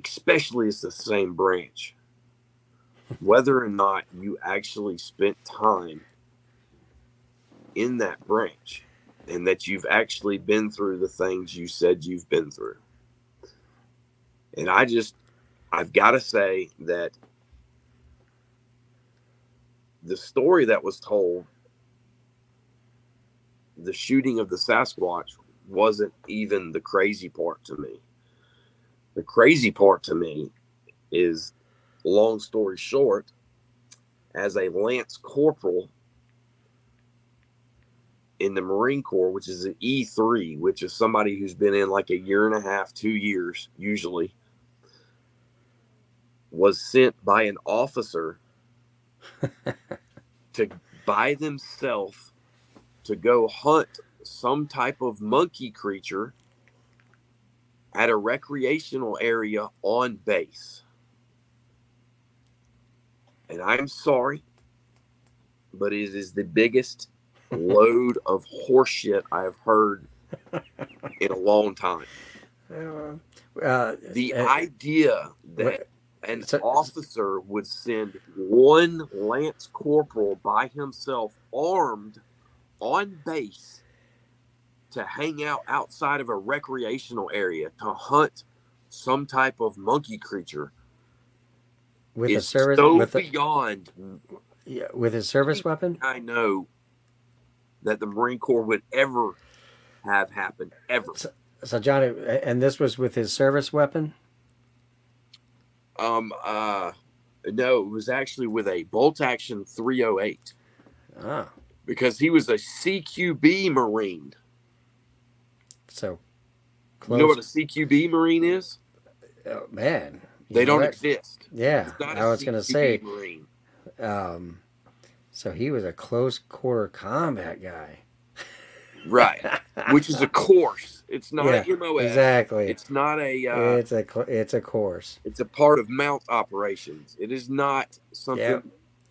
especially it's the same branch whether or not you actually spent time in that branch and that you've actually been through the things you said you've been through and i just i've got to say that the story that was told, the shooting of the Sasquatch, wasn't even the crazy part to me. The crazy part to me is, long story short, as a Lance Corporal in the Marine Corps, which is an E3, which is somebody who's been in like a year and a half, two years usually, was sent by an officer to by themselves to go hunt some type of monkey creature at a recreational area on base. And I'm sorry, but it is the biggest load of horseshit I have heard in a long time. uh, The uh, idea that an So- officer would send one lance corporal by himself armed on base to hang out outside of a recreational area to hunt some type of monkey creature with a service so with a, yeah, with his service weapon. I know that the Marine Corps would ever have happened ever. So Johnny, and this was with his service weapon. Um uh no, it was actually with a bolt action 308 Ah, because he was a CQB Marine. so You know what a. CQB Marine is? Oh, man, You They don't that- exist. Yeah, I was going to say. Marine. Um, so he was a close quarter combat guy. Right. Which is a course. It's not Yeah, a MOS. Exactly. It's not a uh, it's a it's a course. it's a part of MOUT operations. It is not something Yeah.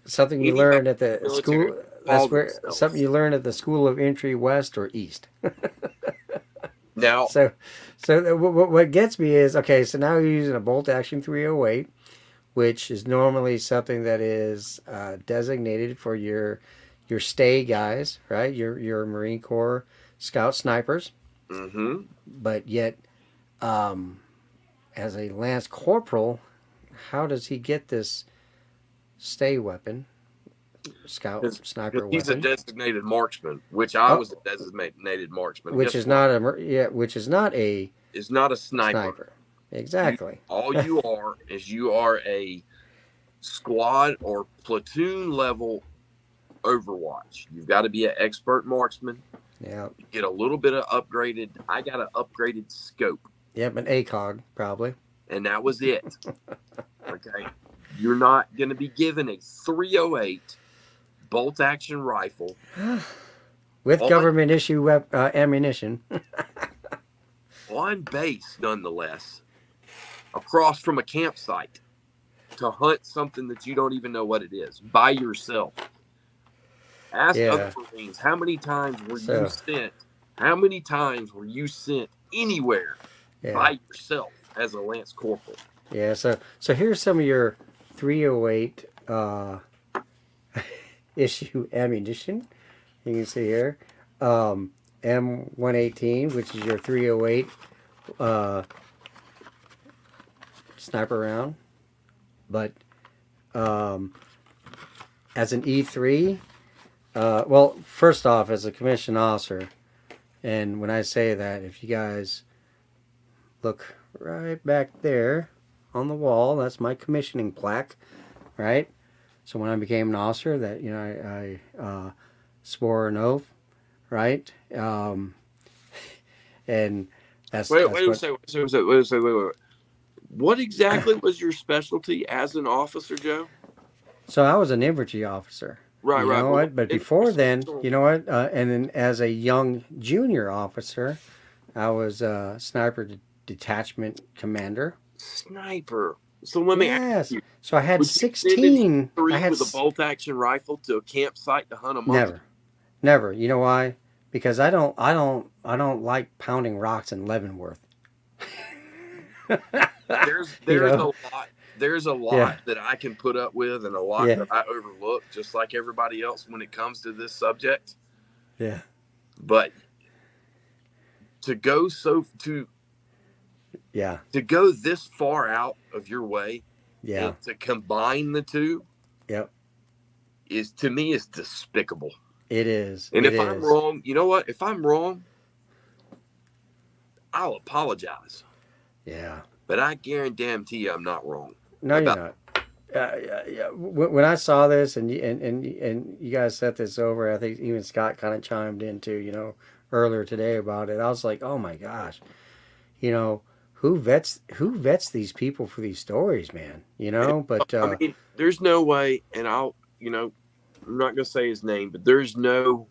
Something you Any learned at the school that's where themselves. something you learn at the School of Infantry West or East. Now, So, so what- what gets me is okay. So now you're using a bolt action 308, which is normally something that is uh, designated for your your stay guys, right? Your your Marine Corps Scout snipers, hmm but yet, um, as a lance corporal, how does he get this stay weapon, scout His- sniper he's a designated marksman, which I Oh. was a designated marksman. which is what? not a yeah, which is not a is not a sniper. sniper. Exactly. All you are is you are a squad or platoon level Overwatch. You've got to be an expert marksman. Yeah. Get a little bit of upgraded. I got an upgraded scope, Yep, an ACOG probably. and that was it. okay, you're not going to be given a 308 bolt action rifle With government issue wep- uh, ammunition. on base, nonetheless, across from a campsite to hunt something that you don't even know what it is by yourself. Ask Yeah. other Marines how many times were So- you sent? How many times were you sent anywhere Yeah. by yourself as a lance corporal? Yeah, so so here's some of your 308 uh, issue ammunition. You can see here um, M118, which is your 308 uh, sniper round. But um, as an E3, uh, well, first off, as a commissioned officer, and when I say that, if you guys look right back there on the wall. That's my commissioning plaque, right? So when I became an officer, that you know, I, I uh, swore an oath, right? Um, and that's, Wait, that's wait what-. Wait a second. Wait a second. Wait, wait, wait. What exactly was your specialty as an officer, Joe? so I was an infantry officer. Right, you right. know Well, what? But before then, you know what? Uh, and then as a young junior officer, I was a sniper de- detachment commander. sniper. So let me ask yes. you. So I had Would you send it sixteen. three I had with a bolt action rifle to a campsite to hunt a monkey? Never, never. You know why? Because I don't, I don't, I don't like pounding rocks in Leavenworth. There's You there's know? a lot there's a lot Yeah. that I can put up with and a lot Yeah. that I overlook, just like everybody else when it comes to this subject. Yeah. But to go so to Yeah, to go this far out of your way yeah, and to combine the two Yep. is to me is despicable. it is. And It if I'm wrong, you know what? If I'm wrong, I'll apologize. yeah. But I guarantee you I'm not wrong. No, you're not. Uh, yeah, yeah. When I saw this and you, and, and and you guys set this over, I think even Scott kind of chimed in too. You know, earlier today about it. I was like, oh my gosh, you know, who vets who vets these people for these stories, man? You know, but uh, I mean, there's no way, and I'll, you know, I'm not going to say his name, but there's no.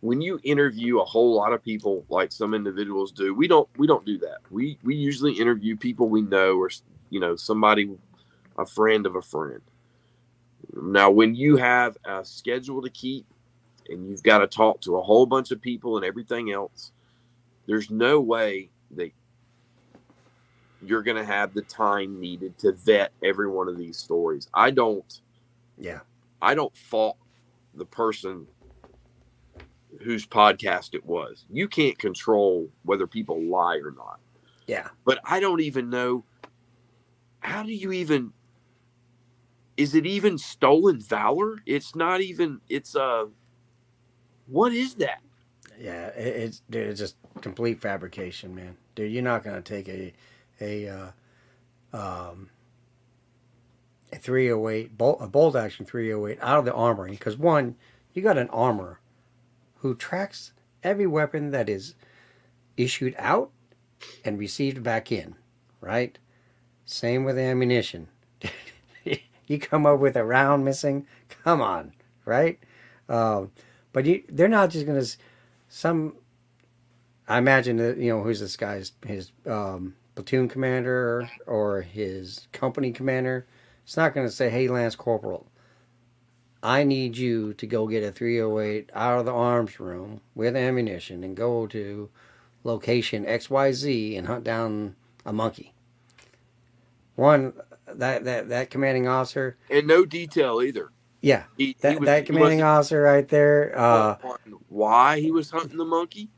When you interview a whole lot of people, like some individuals do, we don't we don't do that. We we usually interview people we know, or you know, somebody, a friend of a friend. Now, when you have a schedule to keep, and you've got to talk to a whole bunch of people and everything else, there's no way that you're going to have the time needed to vet every one of these stories. I don't yeah, I don't fault the person whose podcast it was. You can't control whether people lie or not. yeah, But I don't even know how do you even is it even stolen valor? It's not even it's uh what is that? yeah. It, it's dude, it's just complete fabrication, man. Dude, you're not gonna take a a uh, um, a 308 bolt a bolt action 308 out of the armory because one, you got an armor who tracks every weapon that is issued out and received back in, right? Same with ammunition. you come up with a round missing, come on, right? Um, but you, they're not just gonna some. I imagine that you know who's this guy's his um, platoon commander or his company commander. It's not going to say, "Hey, Lance Corporal, I need you to go get a 308 out of the arms room with ammunition and go to location XYZ and hunt down a monkey. One, that, that, that commanding officer, and no detail either. yeah, He, he that, was- that commanding officer right there, uh, why he was hunting the monkey,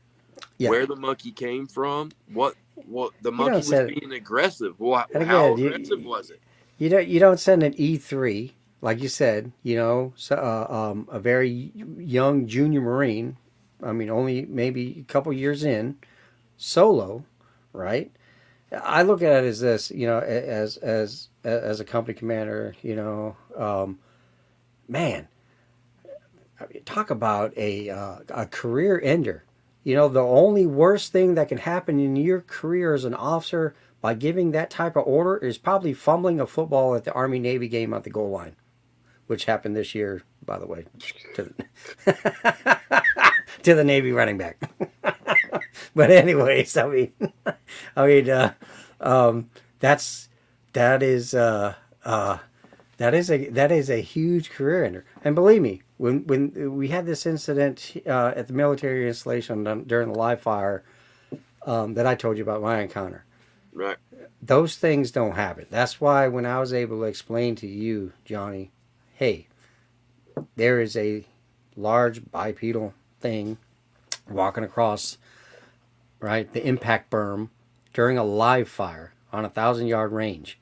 Yeah. where the monkey came from, what what the monkey was being aggressive. What, And how again, you- aggressive was it? you don't you don't send an E three like you said. You know, so, uh, um, a very young junior marine. I mean, only maybe a couple years in, solo, right? I look at it as this, you know, as as as a company commander, you know, um, man, talk about a uh, a career ender. You know, the only worst thing that can happen in your career as an officer by giving that type of order is probably fumbling a football at the Army Navy game at the goal line, which happened this year, by the way, to the, to the Navy running back. but anyways, I mean, I mean, uh, um, that's that is uh, uh, that is a that is a huge career ender. And believe me, when when we had this incident uh, at the military installation during the live fire um, that I told you about my encounter, Right. those things don't happen. That's why when I was able to explain to you, Johnny, hey, there is a large bipedal thing walking across right the impact berm during a live fire on a thousand yard range.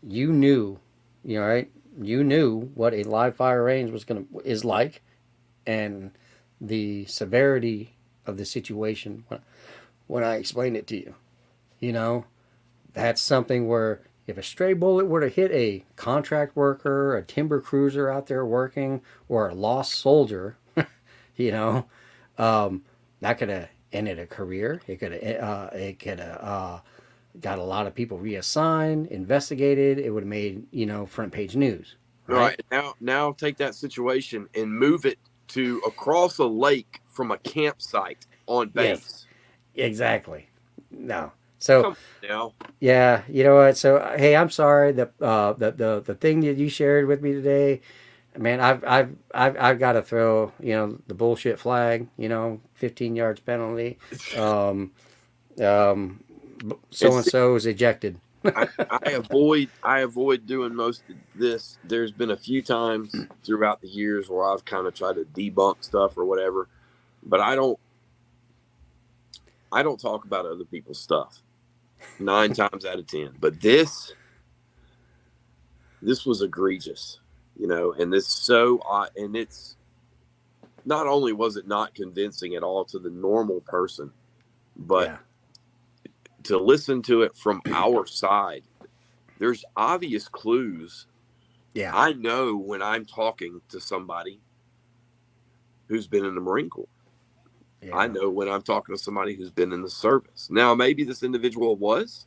You knew, you know, right? You knew what a live fire range was gonna is like, and the severity of the situation when, when I explained it to you. You know, that's something where if a stray bullet were to hit a contract worker, a timber cruiser out there working, or a lost soldier, you know, um, that could have ended a career. It could have, uh, it could have uh, got a lot of people reassigned, investigated. It would have made you know front page news. Right. Right? Now now take that situation and move it to across a lake from a campsite on base. Yes. base. Exactly. No. So. Come on now. Yeah, you know what? So hey, I'm sorry the uh, the the the thing that you shared with me today, man. I've I've I've, I've got to throw you know the bullshit flag. You know, 15 yards penalty. Um, um, so and so is ejected. I, I avoid I avoid doing most of this. There's been a few times throughout the years where I've kind of tried to debunk stuff or whatever, but I don't I don't talk about other people's stuff nine times out of ten. But this this was egregious, you know, and this so uh, and it's not only was it not convincing at all to the normal person, but Yeah. to listen to it from our side, there's obvious clues. Yeah, I know when I'm talking to somebody who's been in the Marine Corps. Yeah. I know when I'm talking to somebody who's been in the service. Now, maybe this individual was,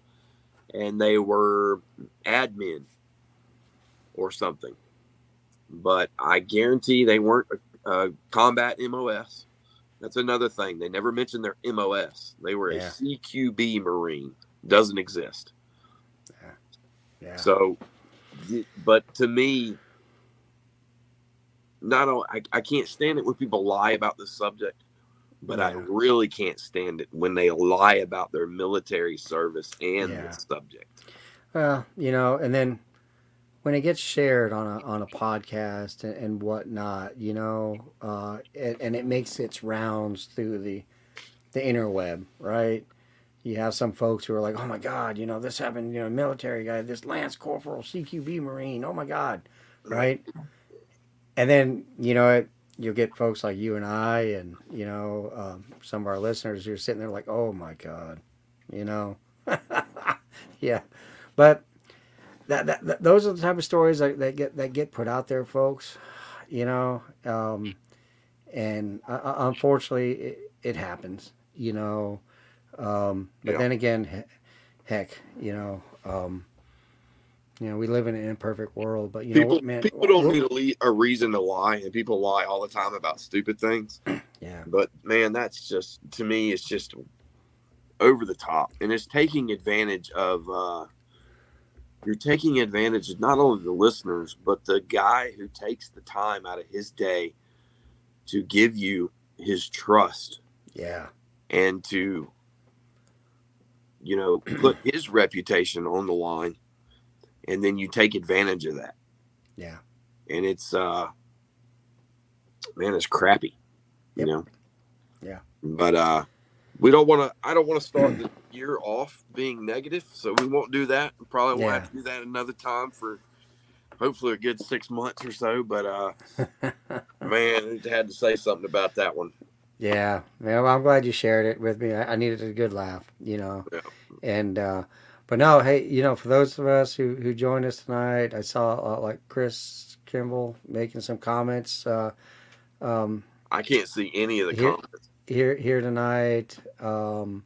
and they were admin or something, but I guarantee they weren't a, a combat MOS. That's another thing. They never mentioned their MOS. They were Yeah. a CQB Marine. Doesn't exist. Yeah. yeah. So, but to me, not only I, I can't stand it when people lie about this subject, but I really can't stand it when they lie about their military service and Yeah. this subject. Well, you know, and then when it gets shared on a on a podcast and, and whatnot, you know, uh, and, and it makes its rounds through the the interweb, right? You have some folks who are like, "Oh my God, you know, this happened, you know, military guy, this Lance Corporal, CQB Marine, oh my God," right? And then you know it, you'll get folks like you and I, and you know, um, some of our listeners who are sitting there like, "Oh my God," you know, yeah, but that, that, that those are the type of stories that, that get that get put out there, folks. You know, um, and uh, uh, unfortunately, it, it happens. You know, um, but Yeah. then again, he- heck, you know, um, you know, we live in an imperfect world. But you know people what, man? people don't need a, le- a reason to lie, and people lie all the time about stupid things. Yeah, But man, that's just to me, it's just over the top, and it's taking advantage of uh, you're taking advantage of not only the listeners, but the guy who takes the time out of his day to give you his trust Yeah. and to, you know, put his reputation on the line. And then you take advantage of that. Yeah. And it's, uh, man, it's crappy, you know? Yeah. But, uh, we don't want to, I don't want to start the year off being negative. So we won't do that. We probably won't Yeah. have to do that another time for hopefully a good six months or so. But, uh, man, I had to say something about that one. Yeah, yeah. Well, I'm glad you shared it with me. I, I needed a good laugh, you know. Yeah. And uh, but no, hey, you know, for those of us who who joined us tonight, I saw uh, like Chris Kimball making some comments uh, um, I can't see any of the Here- comments. here here tonight. Um,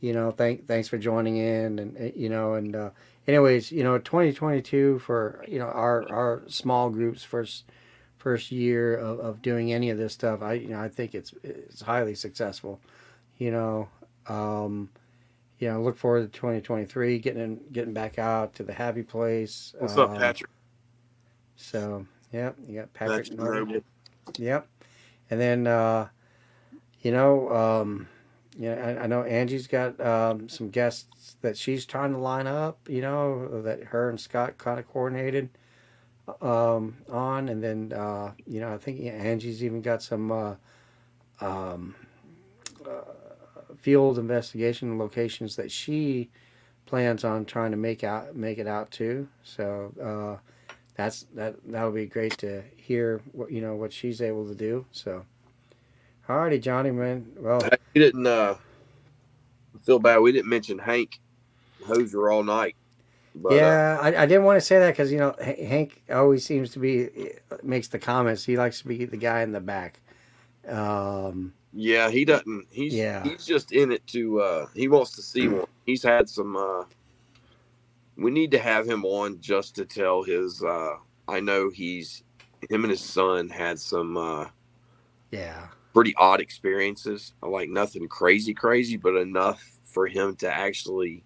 you know, thank thanks for joining in, and you know, and uh, anyways, you know, 2022 for you know our our small groups first first year of, of doing any of this stuff. I you know I think it's it's highly successful. You know, um, you know, look forward to 2023, getting in, getting back out to the happy place. What's up, Um, Patrick? So, yeah, you got Patrick Patrick Noble. Noble. Yep. And then, uh, you know, um, yeah, I, I know Angie's got um, some guests that she's trying to line up. You know, that her and Scott kind of coordinated um, on, and then uh, you know, I think Angie's even got some uh, um, uh, field investigation locations that she plans on trying to make out make it out to. So uh, that's that that would be great to hear what you know what she's able to do. So, alrighty, Johnny, man. Well, We didn't uh, feel bad. We didn't mention Hank Hosier all night. But, uh, yeah, I, I didn't want to say that because you know Hank always seems to be makes the comments. He likes to be the guy in the back. Um, yeah, he doesn't. He's Yeah. he's just in it to. Uh, he wants to see one. He's had some. Uh, we need to have him on just to tell his. Uh, I know he's him and his son had some uh, yeah, pretty odd experiences. Like nothing crazy, crazy, but enough for him to actually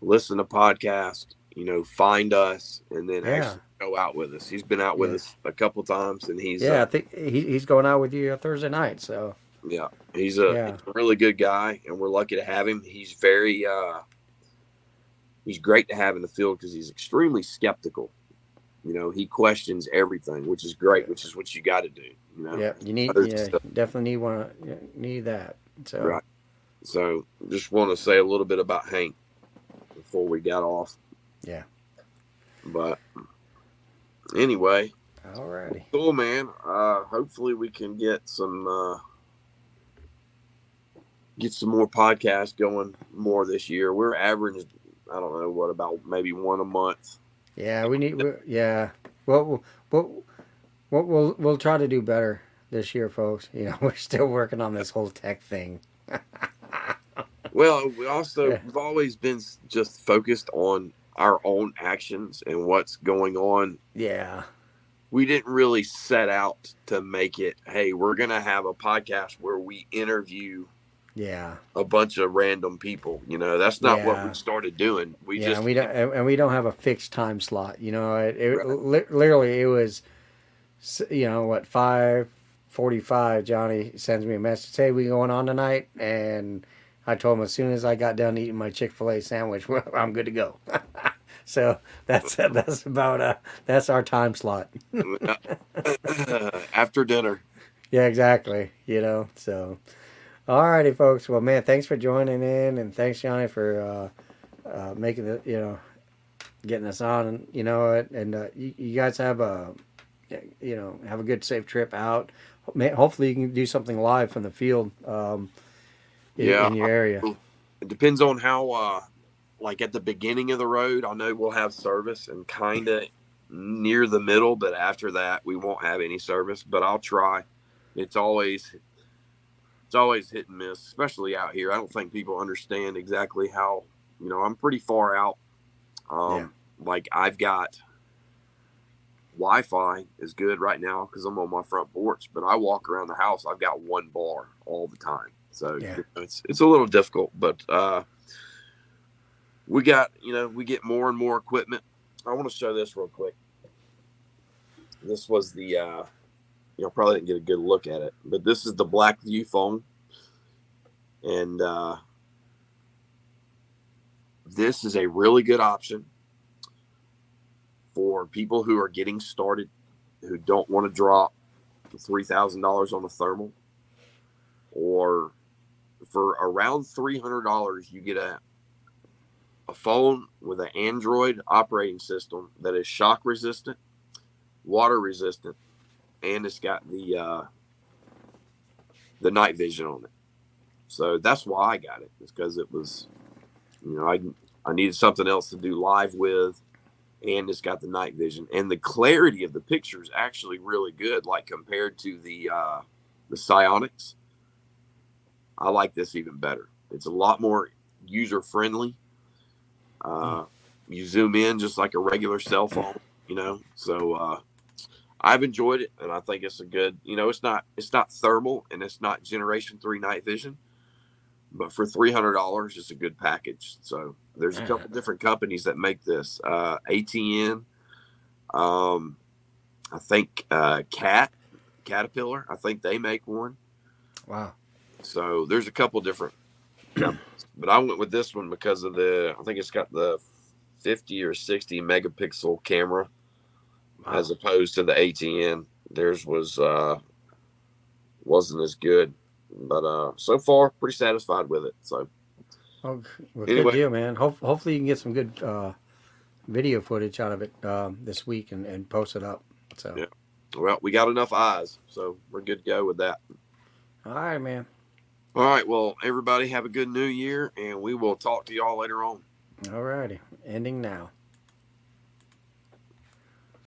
listen to podcast. You know, find us and then Yeah. actually go out with us. He's been out with Yeah. us a couple times, and he's yeah. I uh, think he, he's going out with you Thursday night. So yeah, he's a, Yeah. he's a really good guy, and we're lucky to have him. He's very uh, he's great to have in the field because he's extremely skeptical. You know, he questions everything, which is great, which is what you got to do. You know, yeah, you need Others yeah, definitely need one. Need that. So Right. So just want to say a little bit about Hank before we got off. Yeah. But anyway, alrighty. cool man. Uh hopefully we can get some uh get some more podcasts going more this year. We're averaging I don't know what about maybe one a month. Yeah, we need. yeah, well, we'll, we'll, we'll, we'll, we'll try to do better this year, folks. You know, we're still working on this whole tech thing. Well, we also Yeah. we've always been just focused on our own actions and what's going on Yeah, we didn't really set out to make it hey we're gonna have a podcast where we interview yeah, a bunch of random people you know that's not what we started doing we yeah. just and we don't, and we don't have a fixed time slot. You know, it, it Right. li- literally it was, you know, what five forty-five. Johnny sends me a message, "Hey, we going on tonight?" And I told him as soon as I got done eating my Chick Fil A sandwich, well, I'm good to go. so that's that's about uh that's our time slot. after dinner Yeah, exactly. You know, so alrighty, folks. Well, man, thanks for joining in, and thanks, Johnny, for uh, uh, making the you know getting us on, and you know, it, and uh, you, you guys have a you know have a good safe trip out. Hopefully, you can do something live from the field. Um, in, Yeah. in your area. it depends on how uh like at the beginning of the road i know we'll have service and kind of near the middle but after that we won't have any service but i'll try it's always always hit and miss especially out here i don't think people understand exactly how you know i'm pretty far out um Yeah. like i've got wi-fi is good right now because i'm on my front porch but i walk around the house i've got one bar all the time so Yeah. it's it's a little difficult but uh we got you know we get more and more equipment. I want to show this real quick. This was the uh, you probably didn't get a good look at it, but this is the Blackview phone, and uh, this is a really good option for people who are getting started, who don't want to drop three thousand dollars on a thermal, or for around three hundred dollars, you get a a phone with an Android operating system that is shock resistant, water resistant, and it's got the uh, the night vision on it. So that's why I got it. It's because it was, you know, I I needed something else to do live with, and it's got the night vision and the clarity of the picture is actually really good, like compared to the uh, the SiOnyx. I like this even better. It's a lot more user friendly. Uh, you zoom in just like a regular cell phone, you know. So uh, I've enjoyed it, and I think it's a good. You know, it's not it's not thermal and it's not Generation Three night vision, but for three hundred dollars, it's a good package. So there's a couple different companies that make this. Uh, ATN, um, I think uh, Cat Caterpillar. I think they make one. Wow. So there's a couple different companies, but I went with this one because of the. I think it's got the 50 or 60 megapixel camera wow. as opposed to the ATN. Theirs was uh, wasn't as good, but uh, so far pretty satisfied with it. So Oh, well, Anyway. good deal, man. Hope, hopefully you can get some good uh, video footage out of it um, this week and, and post it up. So, Yeah. well, we got enough eyes, so we're good to go with that. all right, man. All right, well, everybody have a good new year, and we will talk to y'all later on. All righty. Ending now.